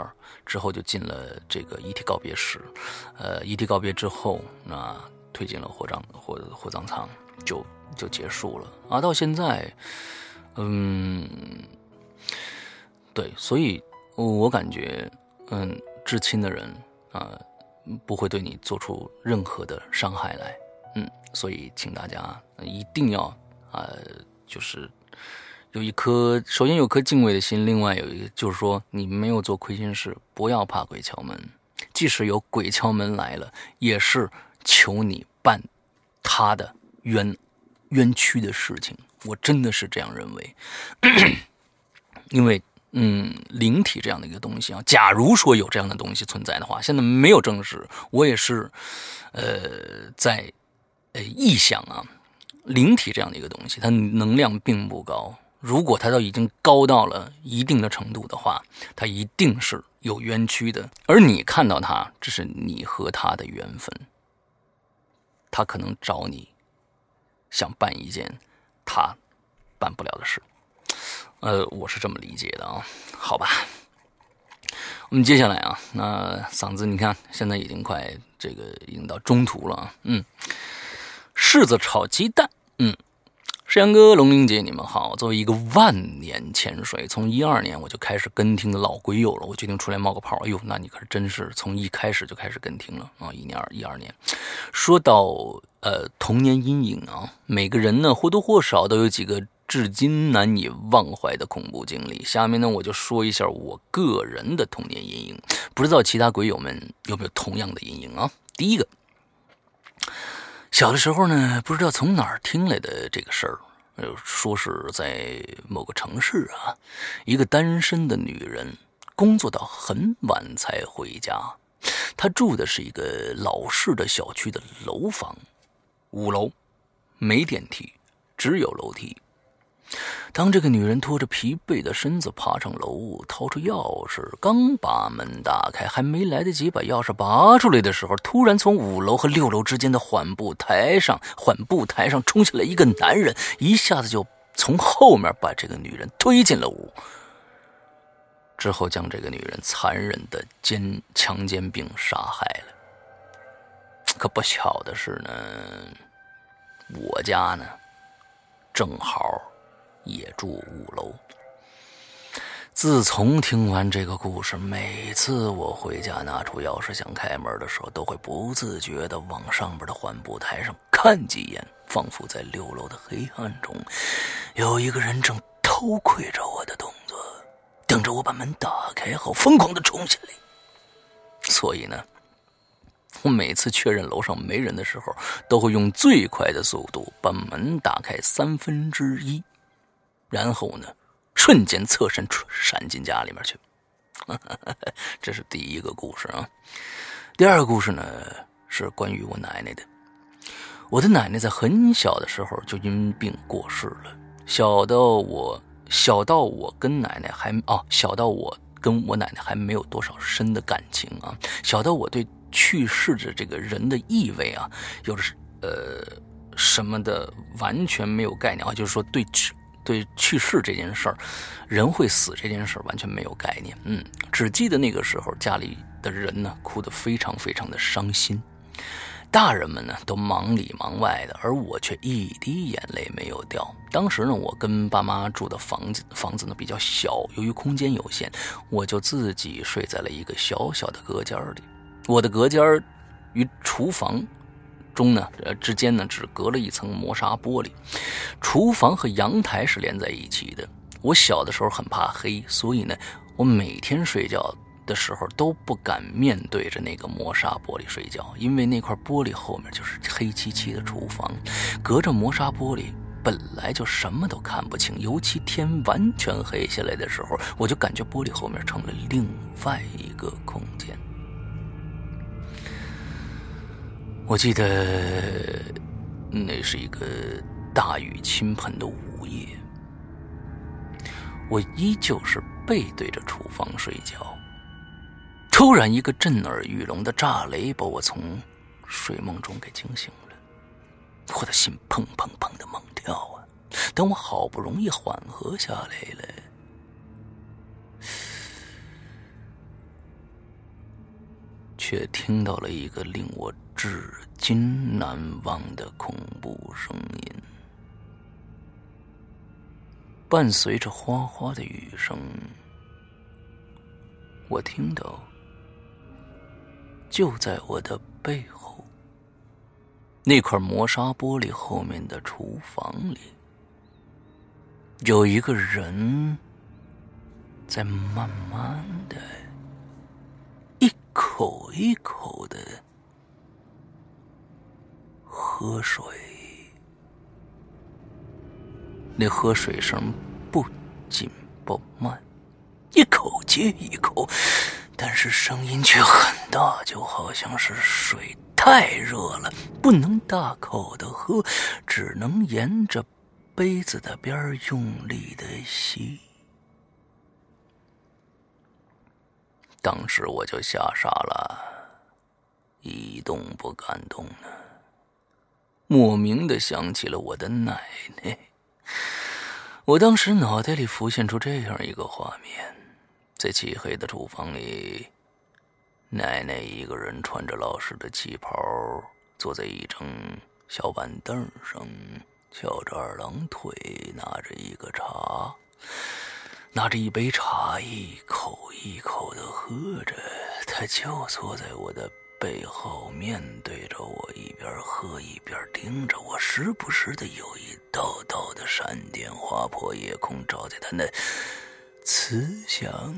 之后就进了这个遗体告别室。呃，遗体告别之后，那推进了火葬火火葬场，就就结束了。啊，到现在。嗯，对，所以我感觉，嗯，至亲的人啊，不会对你做出任何的伤害来，嗯，所以请大家一定要啊，就是有一颗，首先有颗敬畏的心，另外有一个就是说，你没有做亏心事，不要怕鬼敲门，即使有鬼敲门来了，也是求你办他的冤冤屈的事情。我真的是这样认为，因为嗯，灵体这样的一个东西啊，假如说有这样的东西存在的话，现在没有证实，我也是呃在呃臆想啊，灵体这样的一个东西，它能量并不高。如果他都已经高到了一定的程度的话，他一定是有冤屈的。而你看到他，这是你和他的缘分，他可能找你想办一件。他办不了的事，呃，我是这么理解的啊。好吧，我们接下来啊，那嗓子你看现在已经快这个已经到中途了啊。嗯，柿子炒鸡蛋，嗯，石阳哥、龙玲姐，你们好。作为一个万年潜水，从一二年我就开始跟听的老鬼友了，我决定出来冒个泡。哎呦，那你可是真是从一开始就开始跟听了啊！一年二一二年，说到。呃，童年阴影啊，每个人呢或多或少都有几个至今难以忘怀的恐怖经历。下面呢，我就说一下我个人的童年阴影，不知道其他鬼友们有没有同样的阴影啊？第一个，小的时候呢，不知道从哪儿听来的这个事儿，呃，说是在某个城市啊，一个单身的女人工作到很晚才回家，她住的是一个老式的小区的楼房。五楼，没电梯，只有楼梯。当这个女人拖着疲惫的身子爬上楼，掏出钥匙，刚把门打开，还没来得及把钥匙拔出来的时候，突然从五楼和六楼之间的缓步台上，缓步台上冲下来一个男人，一下子就从后面把这个女人推进了屋，之后将这个女人残忍的奸强奸并杀害了。可不巧的是呢，我家呢，正好也住五楼。自从听完这个故事，每次我回家拿出钥匙想开门的时候，都会不自觉的往上边的缓步台上看几眼，仿佛在六楼的黑暗中，有一个人正偷窥着我的动作，等着我把门打开后疯狂的冲下来。所以呢，我每次确认楼上没人的时候，都会用最快的速度把门打开三分之一，然后呢，瞬间侧身闪进家里面去。这是第一个故事啊。第二个故事呢，是关于我奶奶的。我的奶奶在很小的时候就因病过世了，小到我小到我跟奶奶还哦，小到我跟我奶奶还没有多少深的感情啊，小到我对去世的这个人的意味啊，有着呃什么的完全没有概念啊，就是说对对去世这件事儿，人会死这件事儿完全没有概念，嗯，只记得那个时候家里的人呢哭得非常非常的伤心。大人们呢都忙里忙外的，而我却一滴眼泪没有掉。当时呢，我跟爸妈住的房子，房子呢比较小，由于空间有限，我就自己睡在了一个小小的隔间里。我的隔间与厨房中呢，呃之间呢只隔了一层磨砂玻璃，厨房和阳台是连在一起的。我小的时候很怕黑，所以呢，我每天睡觉。的时候都不敢面对着那个磨砂玻璃睡觉，因为那块玻璃后面就是黑漆漆的厨房，隔着磨砂玻璃本来就什么都看不清，尤其天完全黑下来的时候，我就感觉玻璃后面成了另外一个空间。我记得那是一个大雨倾盆的午夜，我依旧是背对着厨房睡觉。突然，一个震耳欲聋的炸雷把我从睡梦中给惊醒了，我的心砰砰砰的猛跳啊！等我好不容易缓和下来了，却听到了一个令我至今难忘的恐怖声音，伴随着哗哗的雨声，我听到。就在我的背后，那块磨砂玻璃后面的厨房里，有一个人在慢慢的一口一口的喝水，那喝水声不紧不慢，一口接一口。但是声音却很大，就好像是水太热了，不能大口的喝，只能沿着杯子的边用力的吸。当时我就吓傻了，一动不敢动呢。莫名的想起了我的奶奶，我当时脑袋里浮现出这样一个画面。在漆黑的厨房里，奶奶一个人穿着老式的旗袍，坐在一张小板凳上，翘着二郎腿，拿着一个茶，拿着一杯茶，一口一口的喝着。她就坐在我的背后，面对着我，一边喝一边盯着我，时不时的有一道道的闪电划破夜空，照在他那。慈祥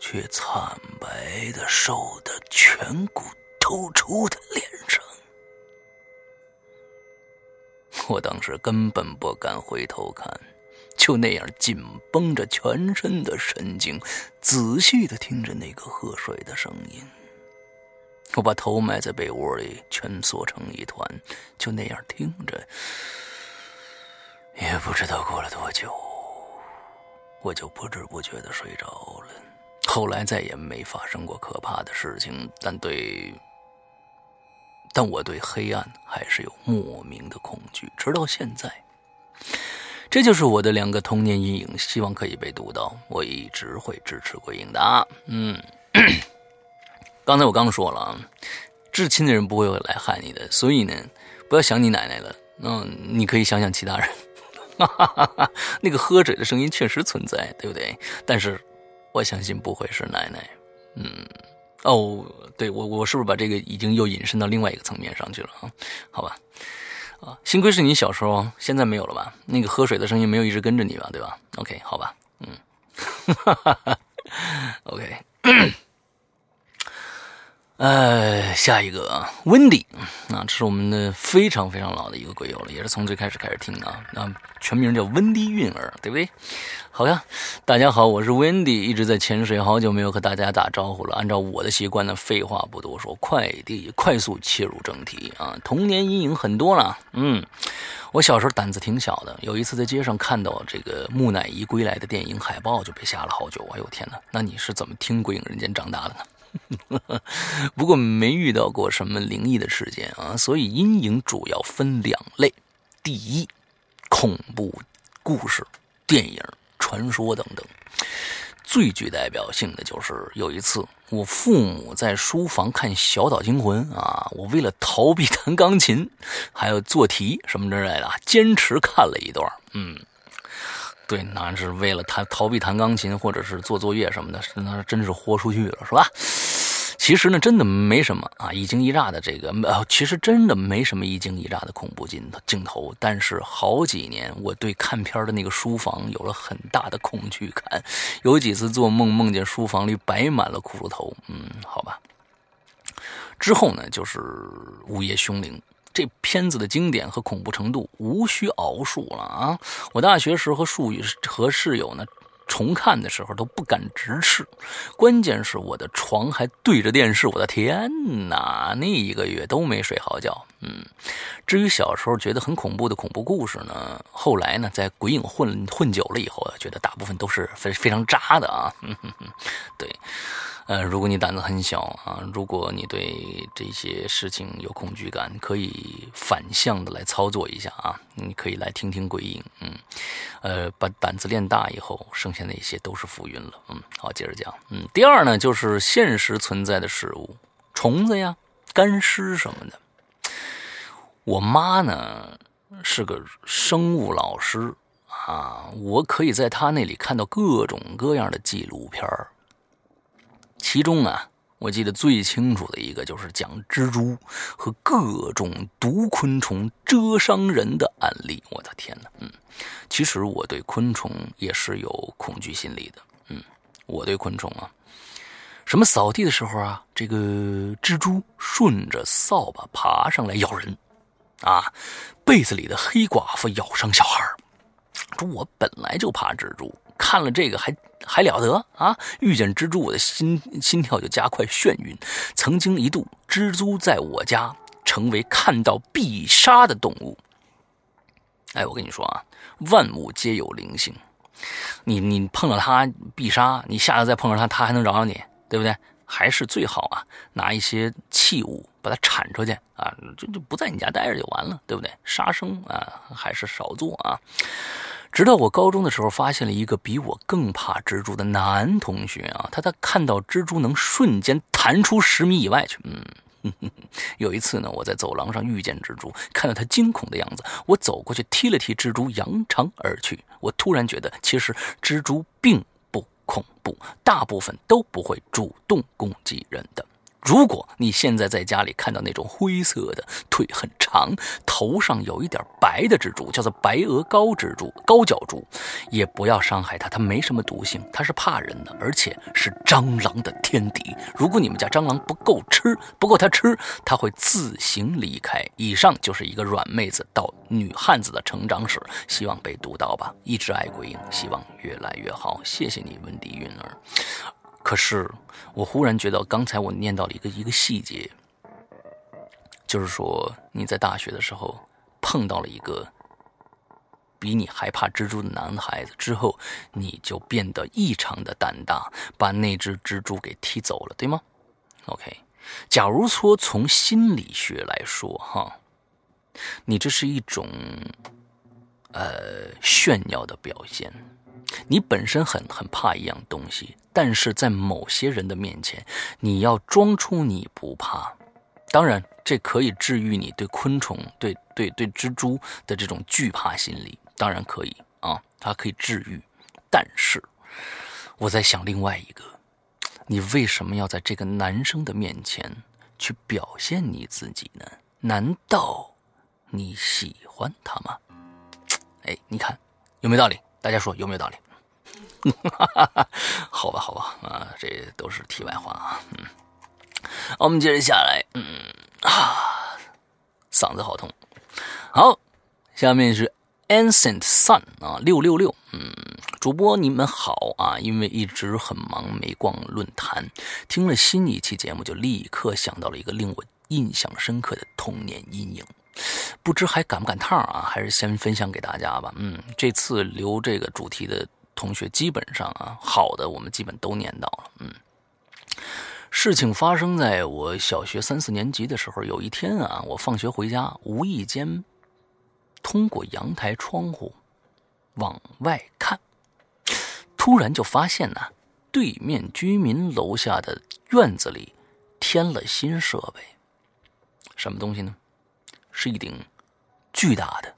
却惨白的、瘦的、颧骨突出的脸上，我当时根本不敢回头看，就那样紧绷着全身的神经，仔细的听着那个喝水的声音。我把头埋在被窝里，蜷缩成一团，就那样听着，也不知道过了多久。我就不知不觉的睡着了。后来再也没发生过可怕的事情，但对，但我对黑暗还是有莫名的恐惧，直到现在。这就是我的两个童年阴影，希望可以被读到。我一直会支持鬼影的啊。嗯，刚才我刚说了啊，至亲的人不会来害你的，所以呢，不要想你奶奶了。嗯，你可以想想其他人。哈哈哈那个喝水的声音确实存在，对不对？但是，我相信不会是奶奶。嗯，哦，对我，我是不是把这个已经又引申到另外一个层面上去了啊？好吧，啊，幸亏是你小时候，现在没有了吧？那个喝水的声音没有一直跟着你吧？对吧？OK，好吧，嗯，哈哈哈，OK。呃，下一个啊，Wendy，啊，这是我们的非常非常老的一个鬼友了，也是从最开始开始听的啊。那全名叫温迪韵儿，对不对？好呀，大家好，我是 Wendy，一直在潜水，好久没有和大家打招呼了。按照我的习惯呢，废话不多说，快递快速切入正题啊。童年阴影很多了，嗯，我小时候胆子挺小的，有一次在街上看到这个木乃伊归来的电影海报，就被吓了好久。哎呦天哪，那你是怎么听《鬼影人间》长大的呢？不过没遇到过什么灵异的事件啊，所以阴影主要分两类：第一，恐怖故事、电影、传说等等。最具代表性的就是有一次，我父母在书房看《小岛惊魂》啊，我为了逃避弹钢琴，还有做题什么之类的，坚持看了一段。嗯。对，那是为了弹逃避弹钢琴，或者是做作业什么的，那真是豁出去了，是吧？其实呢，真的没什么啊，一惊一乍的这个，呃，其实真的没什么一惊一乍的恐怖镜镜头。但是好几年，我对看片的那个书房有了很大的恐惧感，有几次做梦梦见书房里摆满了骷髅头。嗯，好吧。之后呢，就是《午夜凶铃》。这片子的经典和恐怖程度无需熬述了啊！我大学时和数语和室友呢重看的时候都不敢直视，关键是我的床还对着电视，我的天哪！那一个月都没睡好觉。嗯，至于小时候觉得很恐怖的恐怖故事呢，后来呢在鬼影混混久了以后，觉得大部分都是非非常渣的啊。对。呃，如果你胆子很小啊，如果你对这些事情有恐惧感，可以反向的来操作一下啊。你可以来听听鬼影，嗯，呃，把胆子练大以后，剩下那些都是浮云了。嗯，好，接着讲。嗯，第二呢，就是现实存在的事物，虫子呀、干尸什么的。我妈呢是个生物老师啊，我可以在她那里看到各种各样的纪录片儿。其中啊，我记得最清楚的一个就是讲蜘蛛和各种毒昆虫蛰伤人的案例。我的天哪，嗯，其实我对昆虫也是有恐惧心理的，嗯，我对昆虫啊，什么扫地的时候啊，这个蜘蛛顺着扫把爬上来咬人，啊，被子里的黑寡妇咬伤小孩说我本来就怕蜘蛛。看了这个还还了得啊！遇见蜘蛛，我的心心跳就加快眩晕。曾经一度，蜘蛛在我家成为看到必杀的动物。哎，我跟你说啊，万物皆有灵性，你你碰到它必杀，你下次再碰到它，它还能饶了你，对不对？还是最好啊，拿一些器物把它铲出去啊，就就不在你家待着就完了，对不对？杀生啊，还是少做啊。直到我高中的时候，发现了一个比我更怕蜘蛛的男同学啊，他他看到蜘蛛能瞬间弹出十米以外去。嗯，有一次呢，我在走廊上遇见蜘蛛，看到他惊恐的样子，我走过去踢了踢蜘蛛，扬长而去。我突然觉得，其实蜘蛛并不恐怖，大部分都不会主动攻击人的。如果你现在在家里看到那种灰色的、腿很长、头上有一点白的蜘蛛，叫做白额高蜘蛛、高脚蛛，也不要伤害它，它没什么毒性，它是怕人的，而且是蟑螂的天敌。如果你们家蟑螂不够吃，不够它吃，它会自行离开。以上就是一个软妹子到女汉子的成长史，希望被读到吧。一直爱鬼影，希望越来越好。谢谢你，温迪云儿。可是，我忽然觉得，刚才我念到了一个一个细节，就是说你在大学的时候碰到了一个比你害怕蜘蛛的男孩子之后，你就变得异常的胆大，把那只蜘蛛给踢走了，对吗？OK，假如说从心理学来说，哈，你这是一种呃炫耀的表现。你本身很很怕一样东西，但是在某些人的面前，你要装出你不怕。当然，这可以治愈你对昆虫、对对对蜘蛛的这种惧怕心理，当然可以啊，它可以治愈。但是，我在想另外一个，你为什么要在这个男生的面前去表现你自己呢？难道你喜欢他吗？哎，你看有没有道理？大家说有没有道理？好吧，好吧，啊，这都是题外话啊。嗯，我们接着下来，嗯啊，嗓子好痛。好，下面是 Ancient Sun 啊，六六六。嗯，主播你们好啊，因为一直很忙没逛论坛，听了新一期节目就立刻想到了一个令我印象深刻的童年阴影。不知还赶不赶趟啊？还是先分享给大家吧。嗯，这次留这个主题的同学基本上啊，好的我们基本都念到了。嗯，事情发生在我小学三四年级的时候。有一天啊，我放学回家，无意间通过阳台窗户往外看，突然就发现呢，对面居民楼下的院子里添了新设备。什么东西呢？是一顶巨大的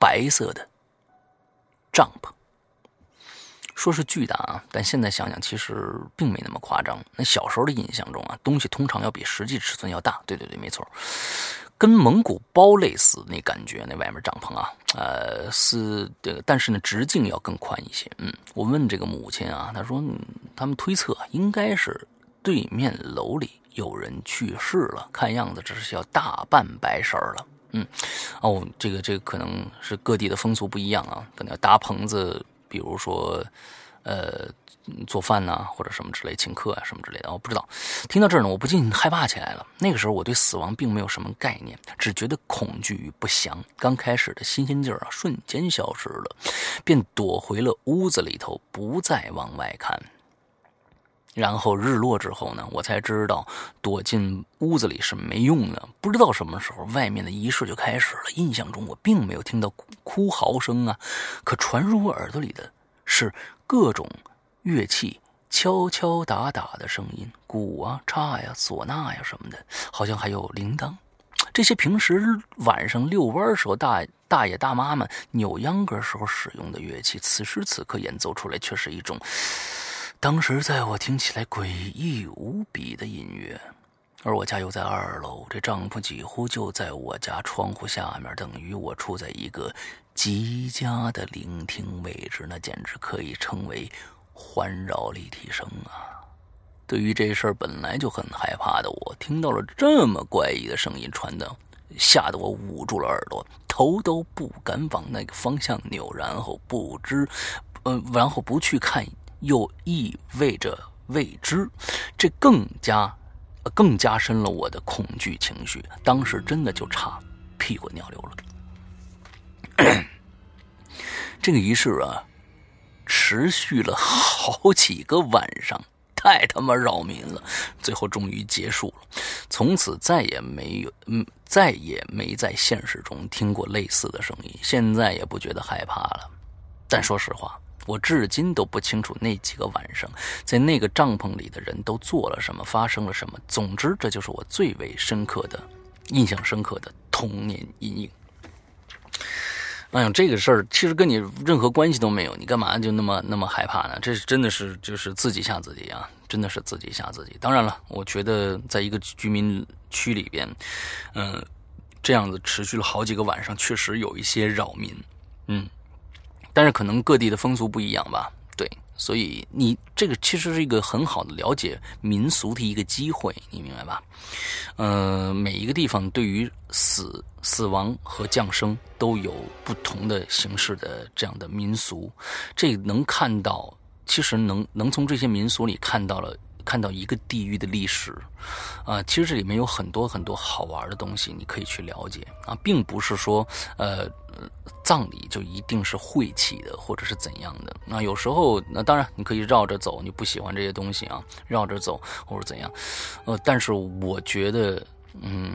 白色的帐篷。说是巨大啊，但现在想想，其实并没那么夸张。那小时候的印象中啊，东西通常要比实际尺寸要大。对对对，没错，跟蒙古包类似那感觉。那外面帐篷啊，呃，是这个，但是呢，直径要更宽一些。嗯，我问这个母亲啊，她说他们推测应该是对面楼里。有人去世了，看样子这是要大办白事儿了。嗯，哦，这个这个可能是各地的风俗不一样啊，可能要搭棚子，比如说，呃，做饭呐，或者什么之类，请客啊，什么之类的。我不知道。听到这儿呢，我不禁害怕起来了。那个时候我对死亡并没有什么概念，只觉得恐惧与不祥。刚开始的新鲜劲儿啊，瞬间消失了，便躲回了屋子里头，不再往外看。然后日落之后呢，我才知道躲进屋子里是没用的。不知道什么时候，外面的仪式就开始了。印象中我并没有听到哭嚎声啊，可传入我耳朵里的是各种乐器敲敲打打的声音，鼓啊、叉呀、唢呐呀什么的，好像还有铃铛。这些平时晚上遛弯时候大大爷大妈们扭秧歌时候使用的乐器，此时此刻演奏出来却是一种。当时在我听起来诡异无比的音乐，而我家又在二楼，这帐篷几乎就在我家窗户下面，等于我处在一个极佳的聆听位置，那简直可以称为环绕立体声啊！对于这事儿本来就很害怕的我，听到了这么怪异的声音传的，吓得我捂住了耳朵，头都不敢往那个方向扭，然后不知，呃，然后不去看。又意味着未知，这更加，更加深了我的恐惧情绪。当时真的就差屁滚尿流了。这个仪式啊，持续了好几个晚上，太他妈扰民了。最后终于结束了，从此再也没有，嗯，再也没在现实中听过类似的声音。现在也不觉得害怕了，但说实话。我至今都不清楚那几个晚上，在那个帐篷里的人都做了什么，发生了什么。总之，这就是我最为深刻的、印象深刻的童年阴影。哎呀，这个事儿其实跟你任何关系都没有，你干嘛就那么那么害怕呢？这是真的是就是自己吓自己啊！真的是自己吓自己。当然了，我觉得在一个居民区里边，嗯，这样子持续了好几个晚上，确实有一些扰民。嗯。但是可能各地的风俗不一样吧，对，所以你这个其实是一个很好的了解民俗的一个机会，你明白吧？呃，每一个地方对于死、死亡和降生都有不同的形式的这样的民俗，这能看到，其实能能从这些民俗里看到了。看到一个地域的历史，啊，其实这里面有很多很多好玩的东西，你可以去了解啊，并不是说，呃，葬礼就一定是晦气的，或者是怎样的。那有时候，那当然你可以绕着走，你不喜欢这些东西啊，绕着走或者怎样，呃，但是我觉得，嗯，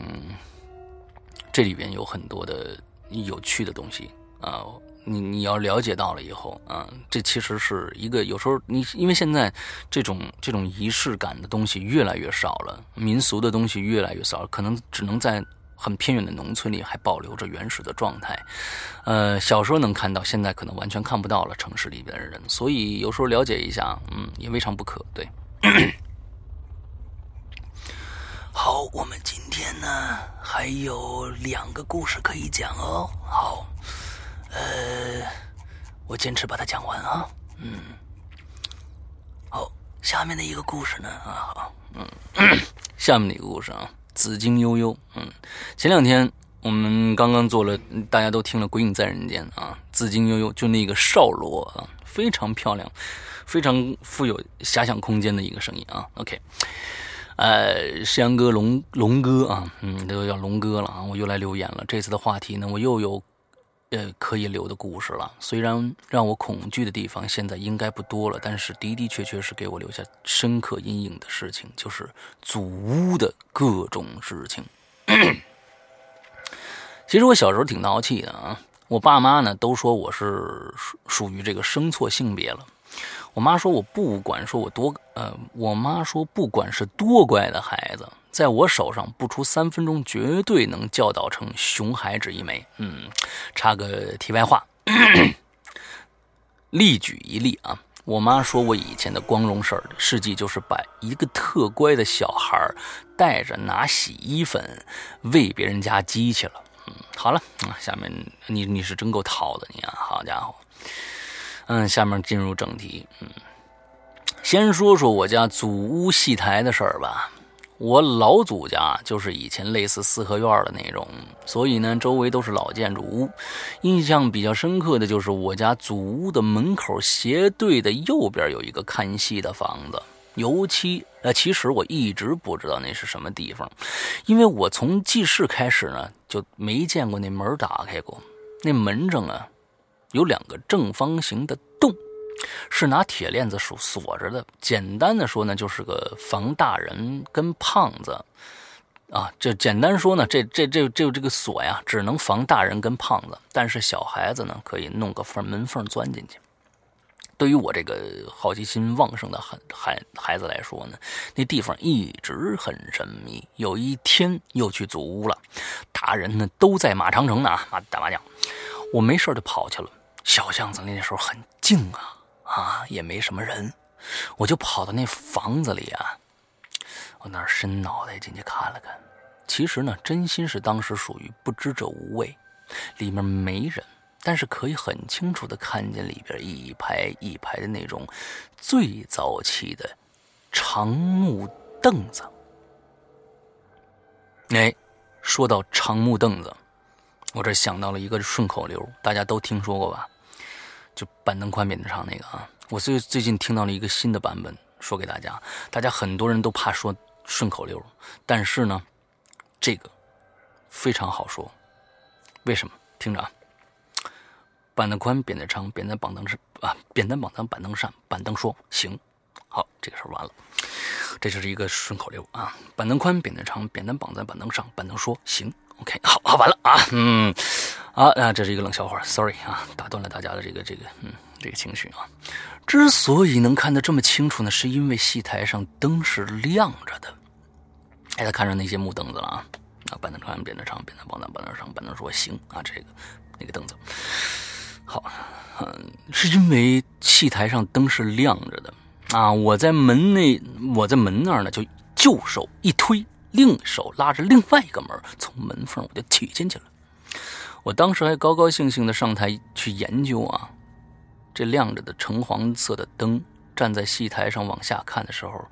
这里边有很多的有趣的东西啊。你你要了解到了以后啊，这其实是一个有时候你因为现在这种这种仪式感的东西越来越少了，民俗的东西越来越少，可能只能在很偏远的农村里还保留着原始的状态。呃，小时候能看到，现在可能完全看不到了。城市里边的人，所以有时候了解一下，嗯，也未尝不可。对。好，我们今天呢还有两个故事可以讲哦。好，呃，我坚持把它讲完啊。嗯，好，下面的一个故事呢啊，好，嗯，下面的一个故事啊，紫金悠悠。嗯，前两天我们刚刚做了，大家都听了《鬼影在人间》啊，紫金悠悠就那个少罗啊，非常漂亮，非常富有遐想空间的一个声音啊。OK。呃，山羊哥、龙龙哥啊，嗯，都叫龙哥了啊，我又来留言了。这次的话题呢，我又有呃可以留的故事了。虽然让我恐惧的地方现在应该不多了，但是的的确确是给我留下深刻阴影的事情，就是祖屋的各种事情。其实我小时候挺淘气的啊，我爸妈呢都说我是属属于这个生错性别了。我妈说：“我不管说我多呃，我妈说不管是多乖的孩子，在我手上不出三分钟，绝对能教导成熊孩子一枚。”嗯，插个题外话，例举一例啊。我妈说我以前的光荣事儿事迹，就是把一个特乖的小孩带着拿洗衣粉喂别人家鸡去了。嗯，好了，下面你你是真够淘的你啊，好家伙。嗯，下面进入正题。嗯，先说说我家祖屋戏台的事儿吧。我老祖家就是以前类似四合院的那种，所以呢，周围都是老建筑物。印象比较深刻的就是我家祖屋的门口斜对的右边有一个看戏的房子。尤其呃，其实我一直不知道那是什么地方，因为我从记事开始呢就没见过那门打开过。那门上啊。有两个正方形的洞，是拿铁链子锁锁着的。简单的说呢，就是个防大人跟胖子啊。这简单说呢，这这这这这个锁呀，只能防大人跟胖子，但是小孩子呢，可以弄个缝门缝钻进去。对于我这个好奇心旺盛的孩孩孩子来说呢，那地方一直很神秘。有一天又去祖屋了，大人呢都在马长城呢啊打麻将，我没事就跑去了。小巷子那时候很静啊，啊也没什么人，我就跑到那房子里啊，我那伸脑袋进去看了看。其实呢，真心是当时属于不知者无畏，里面没人，但是可以很清楚的看见里边一排一排的那种最早期的长木凳子。哎，说到长木凳子。我这想到了一个顺口溜，大家都听说过吧？就板凳宽，扁担长那个啊。我最最近听到了一个新的版本，说给大家。大家很多人都怕说顺口溜，但是呢，这个非常好说。为什么？听着啊，板凳宽，扁担长，扁担绑凳上啊，扁担绑在板凳上，板凳说行。好，这个事儿完了。这就是一个顺口溜啊。板凳宽，扁担长，扁担绑在板凳上，板凳说行。OK，好好完了啊，嗯，啊啊，这是一个冷笑话，Sorry 啊，打断了大家的这个这个嗯这个情绪啊。之所以能看得这么清楚呢，是因为戏台上灯是亮着的。哎，他看上那些木凳子了啊，啊，板凳长，扁担长，扁担绑在板凳上，板凳说行啊，这个那个凳子好，嗯，是因为戏台上灯是亮着的啊。我在门内，我在门那儿呢，就就手一推。另手拉着另外一个门，从门缝我就挤进去了。我当时还高高兴兴的上台去研究啊，这亮着的橙黄色的灯，站在戏台上往下看的时候，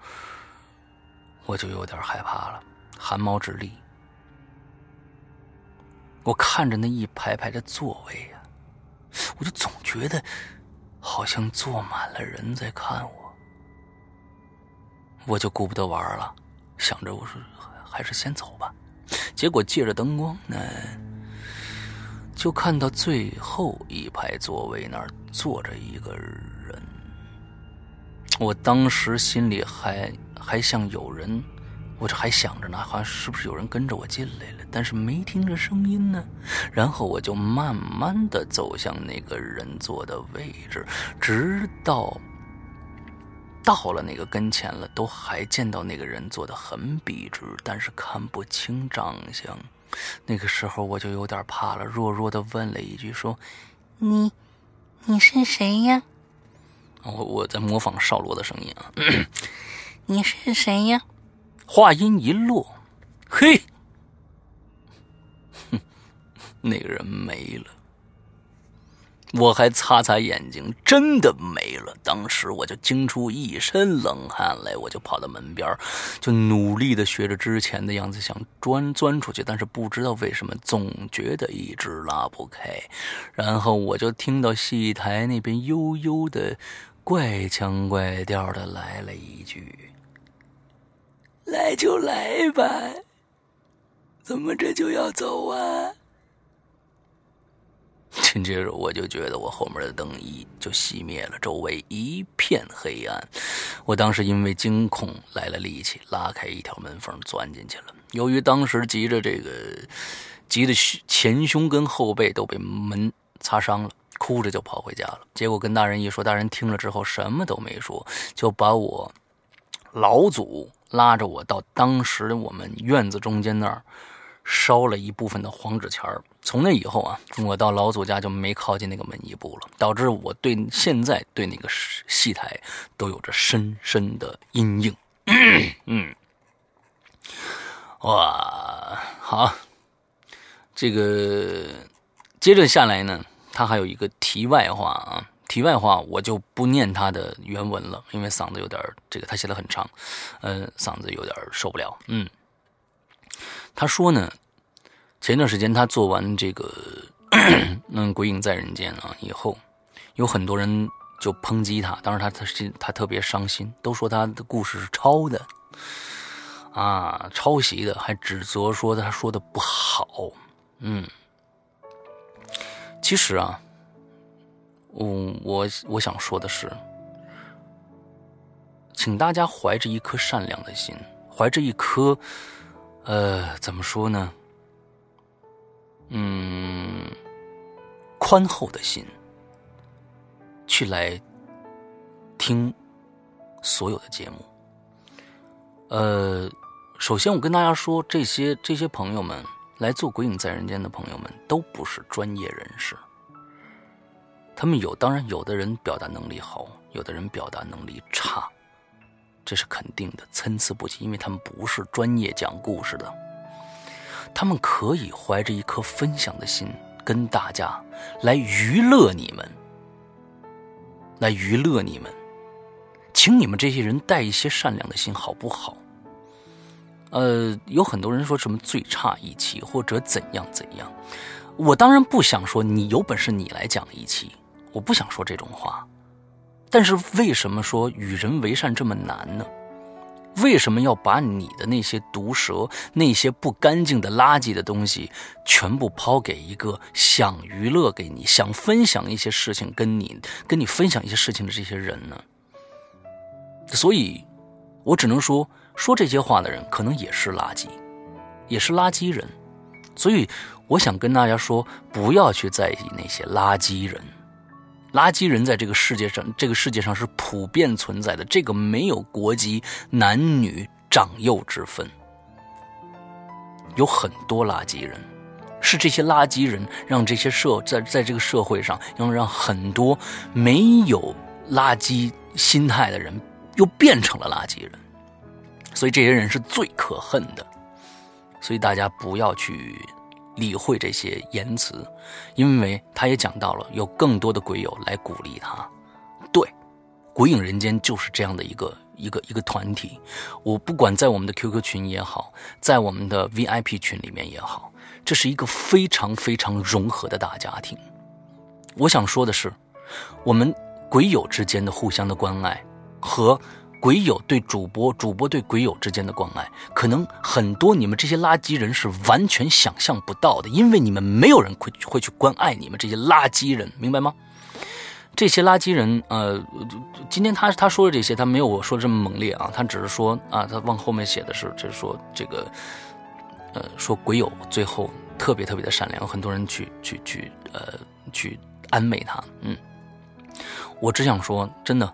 我就有点害怕了，汗毛直立。我看着那一排排的座位呀，我就总觉得好像坐满了人在看我，我就顾不得玩了，想着我说。还是先走吧。结果借着灯光呢，就看到最后一排座位那儿坐着一个人。我当时心里还还像有人，我这还想着呢，好像是不是有人跟着我进来了？但是没听着声音呢。然后我就慢慢的走向那个人坐的位置，直到。到了那个跟前了，都还见到那个人坐的很笔直，但是看不清长相。那个时候我就有点怕了，弱弱的问了一句：“说，你，你是谁呀？”我我在模仿少罗的声音啊。你是谁呀？话音一落，嘿，哼那个人没了。我还擦擦眼睛，真的没了。当时我就惊出一身冷汗来，我就跑到门边，就努力的学着之前的样子想钻钻出去，但是不知道为什么总觉得一直拉不开。然后我就听到戏台那边悠悠的、怪腔怪调的来了一句：“来就来吧，怎么这就要走啊？”紧接着，我就觉得我后面的灯一就熄灭了，周围一片黑暗。我当时因为惊恐来了力气，拉开一条门缝钻进去了。由于当时急着这个，急的前胸跟后背都被门擦伤了，哭着就跑回家了。结果跟大人一说，大人听了之后什么都没说，就把我老祖拉着我到当时我们院子中间那儿。烧了一部分的黄纸钱儿，从那以后啊，我到老祖家就没靠近那个门一步了，导致我对现在对那个戏台都有着深深的阴影。嗯，哇，好，这个接着下来呢，他还有一个题外话啊，题外话我就不念他的原文了，因为嗓子有点这个他写的很长，嗯，嗓子有点受不了，嗯。他说呢，前段时间他做完这个《嗯鬼影在人间》啊以后，有很多人就抨击他，当时他他心他特别伤心，都说他的故事是抄的，啊，抄袭的，还指责说他说的不好。嗯，其实啊，我我我想说的是，请大家怀着一颗善良的心，怀着一颗。呃，怎么说呢？嗯，宽厚的心去来听所有的节目。呃，首先我跟大家说，这些这些朋友们来做《鬼影在人间》的朋友们都不是专业人士，他们有，当然有的人表达能力好，有的人表达能力差。这是肯定的，参差不齐，因为他们不是专业讲故事的，他们可以怀着一颗分享的心，跟大家来娱乐你们，来娱乐你们，请你们这些人带一些善良的心，好不好？呃，有很多人说什么最差一期或者怎样怎样，我当然不想说你有本事你来讲一期，我不想说这种话。但是为什么说与人为善这么难呢？为什么要把你的那些毒舌、那些不干净的垃圾的东西，全部抛给一个想娱乐给你、想分享一些事情跟你、跟你分享一些事情的这些人呢？所以，我只能说，说这些话的人可能也是垃圾，也是垃圾人。所以，我想跟大家说，不要去在意那些垃圾人。垃圾人在这个世界上，这个世界上是普遍存在的。这个没有国籍、男女、长幼之分，有很多垃圾人，是这些垃圾人让这些社在在这个社会上，要让很多没有垃圾心态的人又变成了垃圾人，所以这些人是最可恨的。所以大家不要去。理会这些言辞，因为他也讲到了有更多的鬼友来鼓励他。对，鬼影人间就是这样的一个一个一个团体。我不管在我们的 QQ 群也好，在我们的 VIP 群里面也好，这是一个非常非常融合的大家庭。我想说的是，我们鬼友之间的互相的关爱和。鬼友对主播，主播对鬼友之间的关爱，可能很多你们这些垃圾人是完全想象不到的，因为你们没有人会会去关爱你们这些垃圾人，明白吗？这些垃圾人，呃，今天他他说的这些，他没有我说的这么猛烈啊，他只是说啊，他往后面写的是，就是说这个，呃，说鬼友最后特别特别的善良，有很多人去去去呃去安慰他，嗯，我只想说，真的。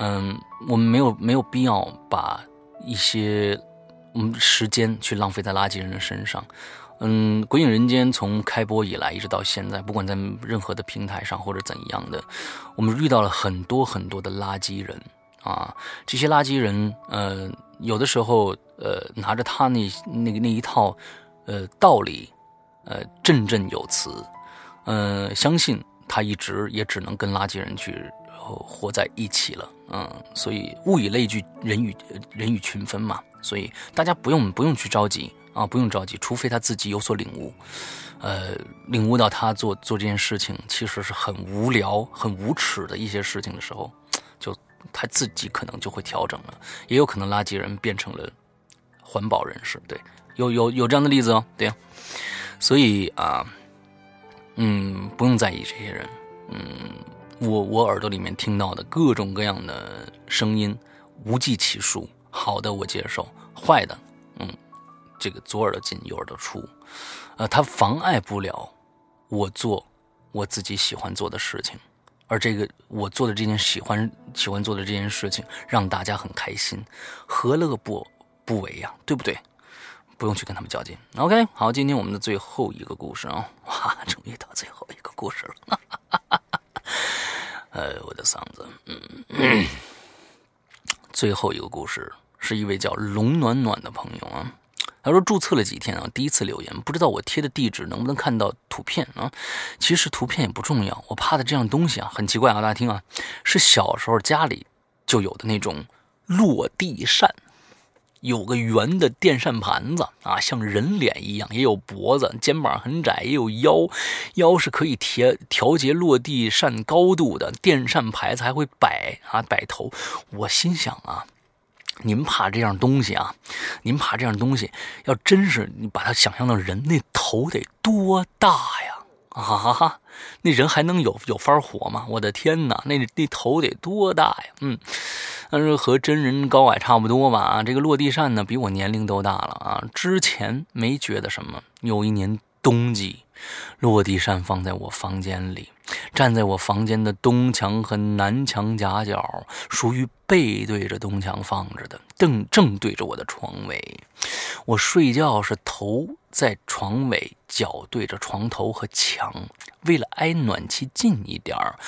嗯，我们没有没有必要把一些我们时间去浪费在垃圾人的身上。嗯，鬼影人间从开播以来一直到现在，不管在任何的平台上或者怎样的，我们遇到了很多很多的垃圾人啊。这些垃圾人，呃，有的时候，呃，拿着他那那个那一套，呃，道理呃，振振有词，呃，相信他一直也只能跟垃圾人去活在一起了，嗯，所以物以类聚，人与人与群分嘛，所以大家不用不用去着急啊，不用着急，除非他自己有所领悟，呃，领悟到他做做这件事情其实是很无聊、很无耻的一些事情的时候，就他自己可能就会调整了，也有可能垃圾人变成了环保人士，对，有有有这样的例子哦，对呀。所以啊，嗯，不用在意这些人。嗯，我我耳朵里面听到的各种各样的声音无计其数，好的我接受，坏的，嗯，这个左耳朵进右耳朵出，呃，它妨碍不了我做我自己喜欢做的事情，而这个我做的这件喜欢喜欢做的这件事情让大家很开心，何乐不不为呀？对不对？不用去跟他们较劲。OK，好，今天我们的最后一个故事啊，哇，终于到最后一个故事了。呃，我的嗓子，嗯，最后一个故事是一位叫龙暖暖的朋友啊，他说注册了几天啊，第一次留言，不知道我贴的地址能不能看到图片啊？其实图片也不重要，我怕的这样东西啊，很奇怪啊，大家听啊，是小时候家里就有的那种落地扇。有个圆的电扇盘子啊，像人脸一样，也有脖子，肩膀很窄，也有腰，腰是可以调调节落地扇高度的。电扇牌子还会摆啊摆头。我心想啊，您怕这样东西啊？您怕这样东西？要真是你把它想象到人，那头得多大呀？啊哈哈，那人还能有有法活吗？我的天哪，那那头得多大呀？嗯。但是和真人高矮差不多吧啊，这个落地扇呢比我年龄都大了啊，之前没觉得什么。有一年冬季，落地扇放在我房间里，站在我房间的东墙和南墙夹角，属于背对着东墙放着的，正正对着我的床尾。我睡觉是头在床尾，脚对着床头和墙，为了挨暖气近一点儿。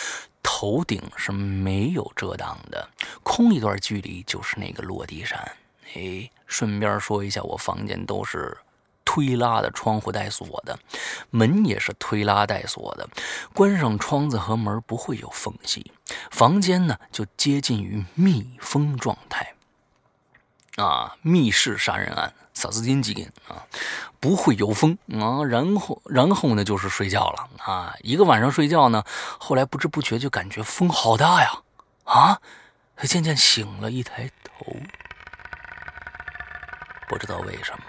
头顶是没有遮挡的，空一段距离就是那个落地扇。哎，顺便说一下，我房间都是推拉的，窗户带锁的，门也是推拉带锁的，关上窗子和门不会有缝隙，房间呢就接近于密封状态。啊，密室杀人案。萨斯汀基因啊，不会有风啊，然后然后呢就是睡觉了啊，一个晚上睡觉呢，后来不知不觉就感觉风好大呀啊，他渐渐醒了，一抬头，不知道为什么，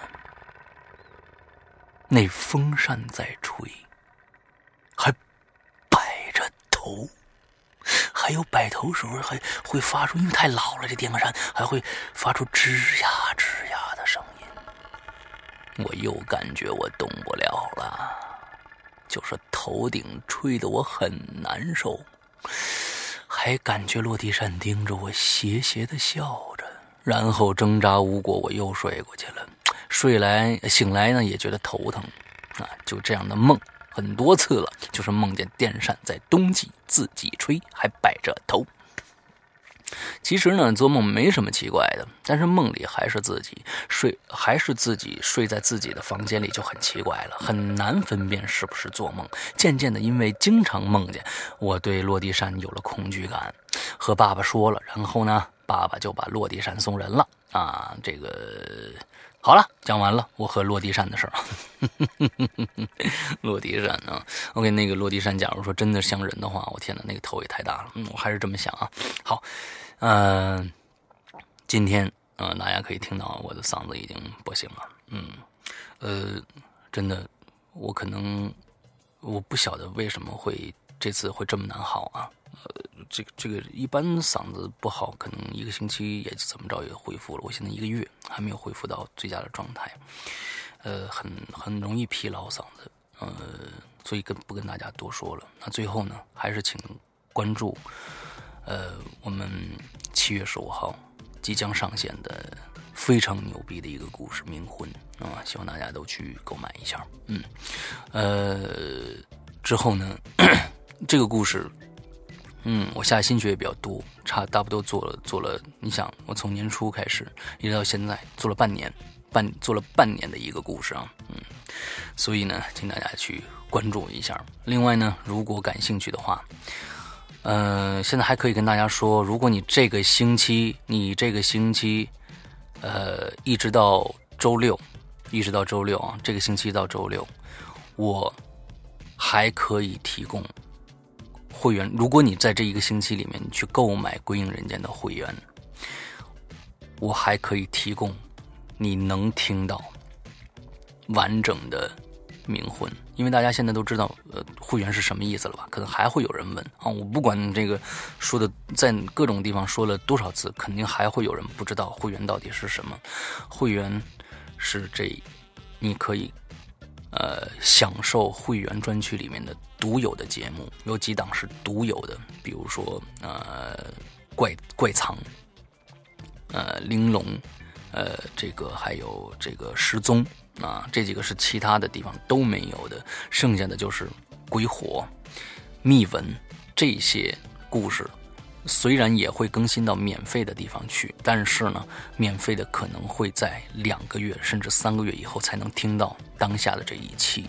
那风扇在吹，还摆着头，还有摆头时候还会发出，因为太老了，这电风扇还会发出吱呀吱呀的声音。我又感觉我动不了了，就是头顶吹得我很难受，还感觉落地扇盯着我斜斜的笑着，然后挣扎无果，我又睡过去了。睡来醒来呢，也觉得头疼，啊，就这样的梦很多次了，就是梦见电扇在冬季自己吹，还摆着头。其实呢，做梦没什么奇怪的，但是梦里还是自己睡，还是自己睡在自己的房间里就很奇怪了，很难分辨是不是做梦。渐渐的，因为经常梦见，我对落地扇有了恐惧感，和爸爸说了，然后呢，爸爸就把落地扇送人了。啊，这个好了，讲完了，我和落地扇的事儿。落地扇啊，OK，那个落地扇，假如说真的像人的话，我天哪，那个头也太大了。嗯，我还是这么想啊。好。嗯，今天啊，大家可以听到我的嗓子已经不行了。嗯，呃，真的，我可能我不晓得为什么会这次会这么难好啊。呃，这个这个一般嗓子不好，可能一个星期也怎么着也恢复了。我现在一个月还没有恢复到最佳的状态，呃，很很容易疲劳嗓子。呃，所以跟不跟大家多说了。那最后呢，还是请关注。呃，我们七月十五号即将上线的非常牛逼的一个故事《冥婚》啊，希望大家都去购买一下。嗯，呃，之后呢，这个故事，嗯，我下心血也比较多，差差不多做了做了。你想，我从年初开始一直到现在做了半年，半做了半年的一个故事啊，嗯，所以呢，请大家去关注一下。另外呢，如果感兴趣的话，呃，现在还可以跟大家说，如果你这个星期，你这个星期，呃，一直到周六，一直到周六啊，这个星期到周六，我还可以提供会员。如果你在这一个星期里面，你去购买《归影人间》的会员，我还可以提供你能听到完整的冥婚，因为大家现在都知道，呃，会员是什么意思了吧？可能还会有人问啊，我不管这个说的在各种地方说了多少次，肯定还会有人不知道会员到底是什么。会员是这，你可以呃享受会员专区里面的独有的节目，有几档是独有的，比如说呃怪怪藏。呃，玲珑，呃，这个还有这个失踪啊，这几个是其他的地方都没有的，剩下的就是鬼火、秘闻这些故事，虽然也会更新到免费的地方去，但是呢，免费的可能会在两个月甚至三个月以后才能听到当下的这一期，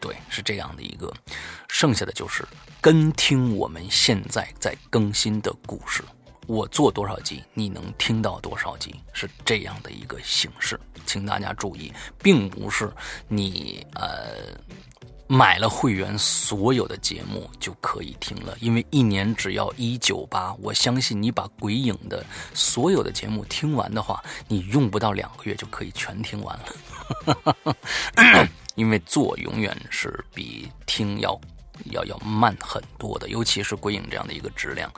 对，是这样的一个，剩下的就是跟听我们现在在更新的故事。我做多少集，你能听到多少集，是这样的一个形式，请大家注意，并不是你呃买了会员，所有的节目就可以听了，因为一年只要一九八，我相信你把鬼影的所有的节目听完的话，你用不到两个月就可以全听完了，因为做永远是比听要要要慢很多的，尤其是鬼影这样的一个质量。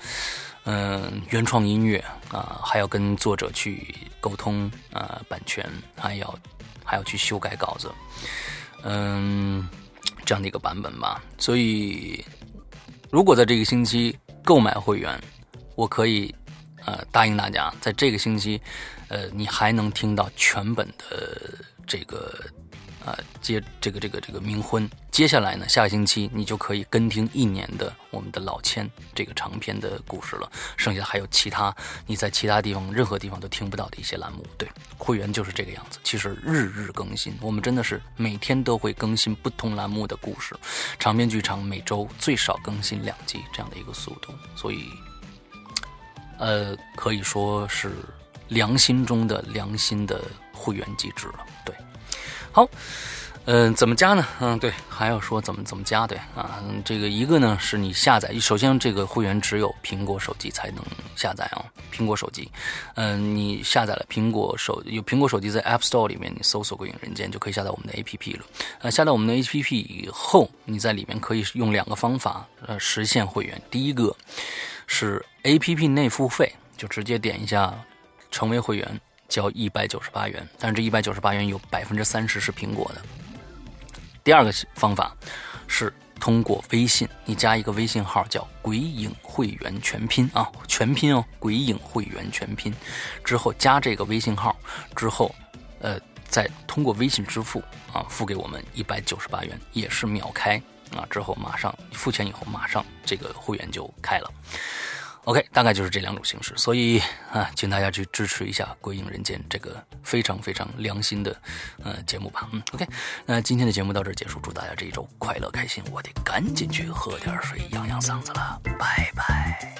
嗯，原创音乐啊，还要跟作者去沟通啊，版权还要还要去修改稿子，嗯，这样的一个版本吧。所以，如果在这个星期购买会员，我可以呃答应大家，在这个星期，呃，你还能听到全本的这个。啊，接这个这个这个冥婚，接下来呢，下星期你就可以跟听一年的我们的老千这个长篇的故事了。剩下还有其他你在其他地方任何地方都听不到的一些栏目。对，会员就是这个样子。其实日日更新，我们真的是每天都会更新不同栏目的故事。长篇剧场每周最少更新两集这样的一个速度，所以，呃，可以说是良心中的良心的会员机制了。对。好，嗯，怎么加呢？嗯，对，还要说怎么怎么加？对啊，这个一个呢是你下载，首先这个会员只有苹果手机才能下载啊，苹果手机，嗯，你下载了苹果手有苹果手机在 App Store 里面，你搜索“鬼影人间”就可以下载我们的 APP 了。呃，下载我们的 APP 以后，你在里面可以用两个方法呃实现会员。第一个是 APP 内付费，就直接点一下成为会员。交一百九十八元，但是这一百九十八元有百分之三十是苹果的。第二个方法是通过微信，你加一个微信号叫“鬼影会员全拼”啊，全拼哦，“鬼影会员全拼”。之后加这个微信号之后，呃，再通过微信支付啊，付给我们一百九十八元，也是秒开啊。之后马上付钱以后，马上这个会员就开了。ok 大概就是这两种形式所以啊请大家去支持一下鬼影人间这个非常非常良心的呃节目吧。嗯 ok 那今天的节目到这儿结束祝大家这一周快乐开心我得赶紧去喝点水养养嗓子了。拜拜。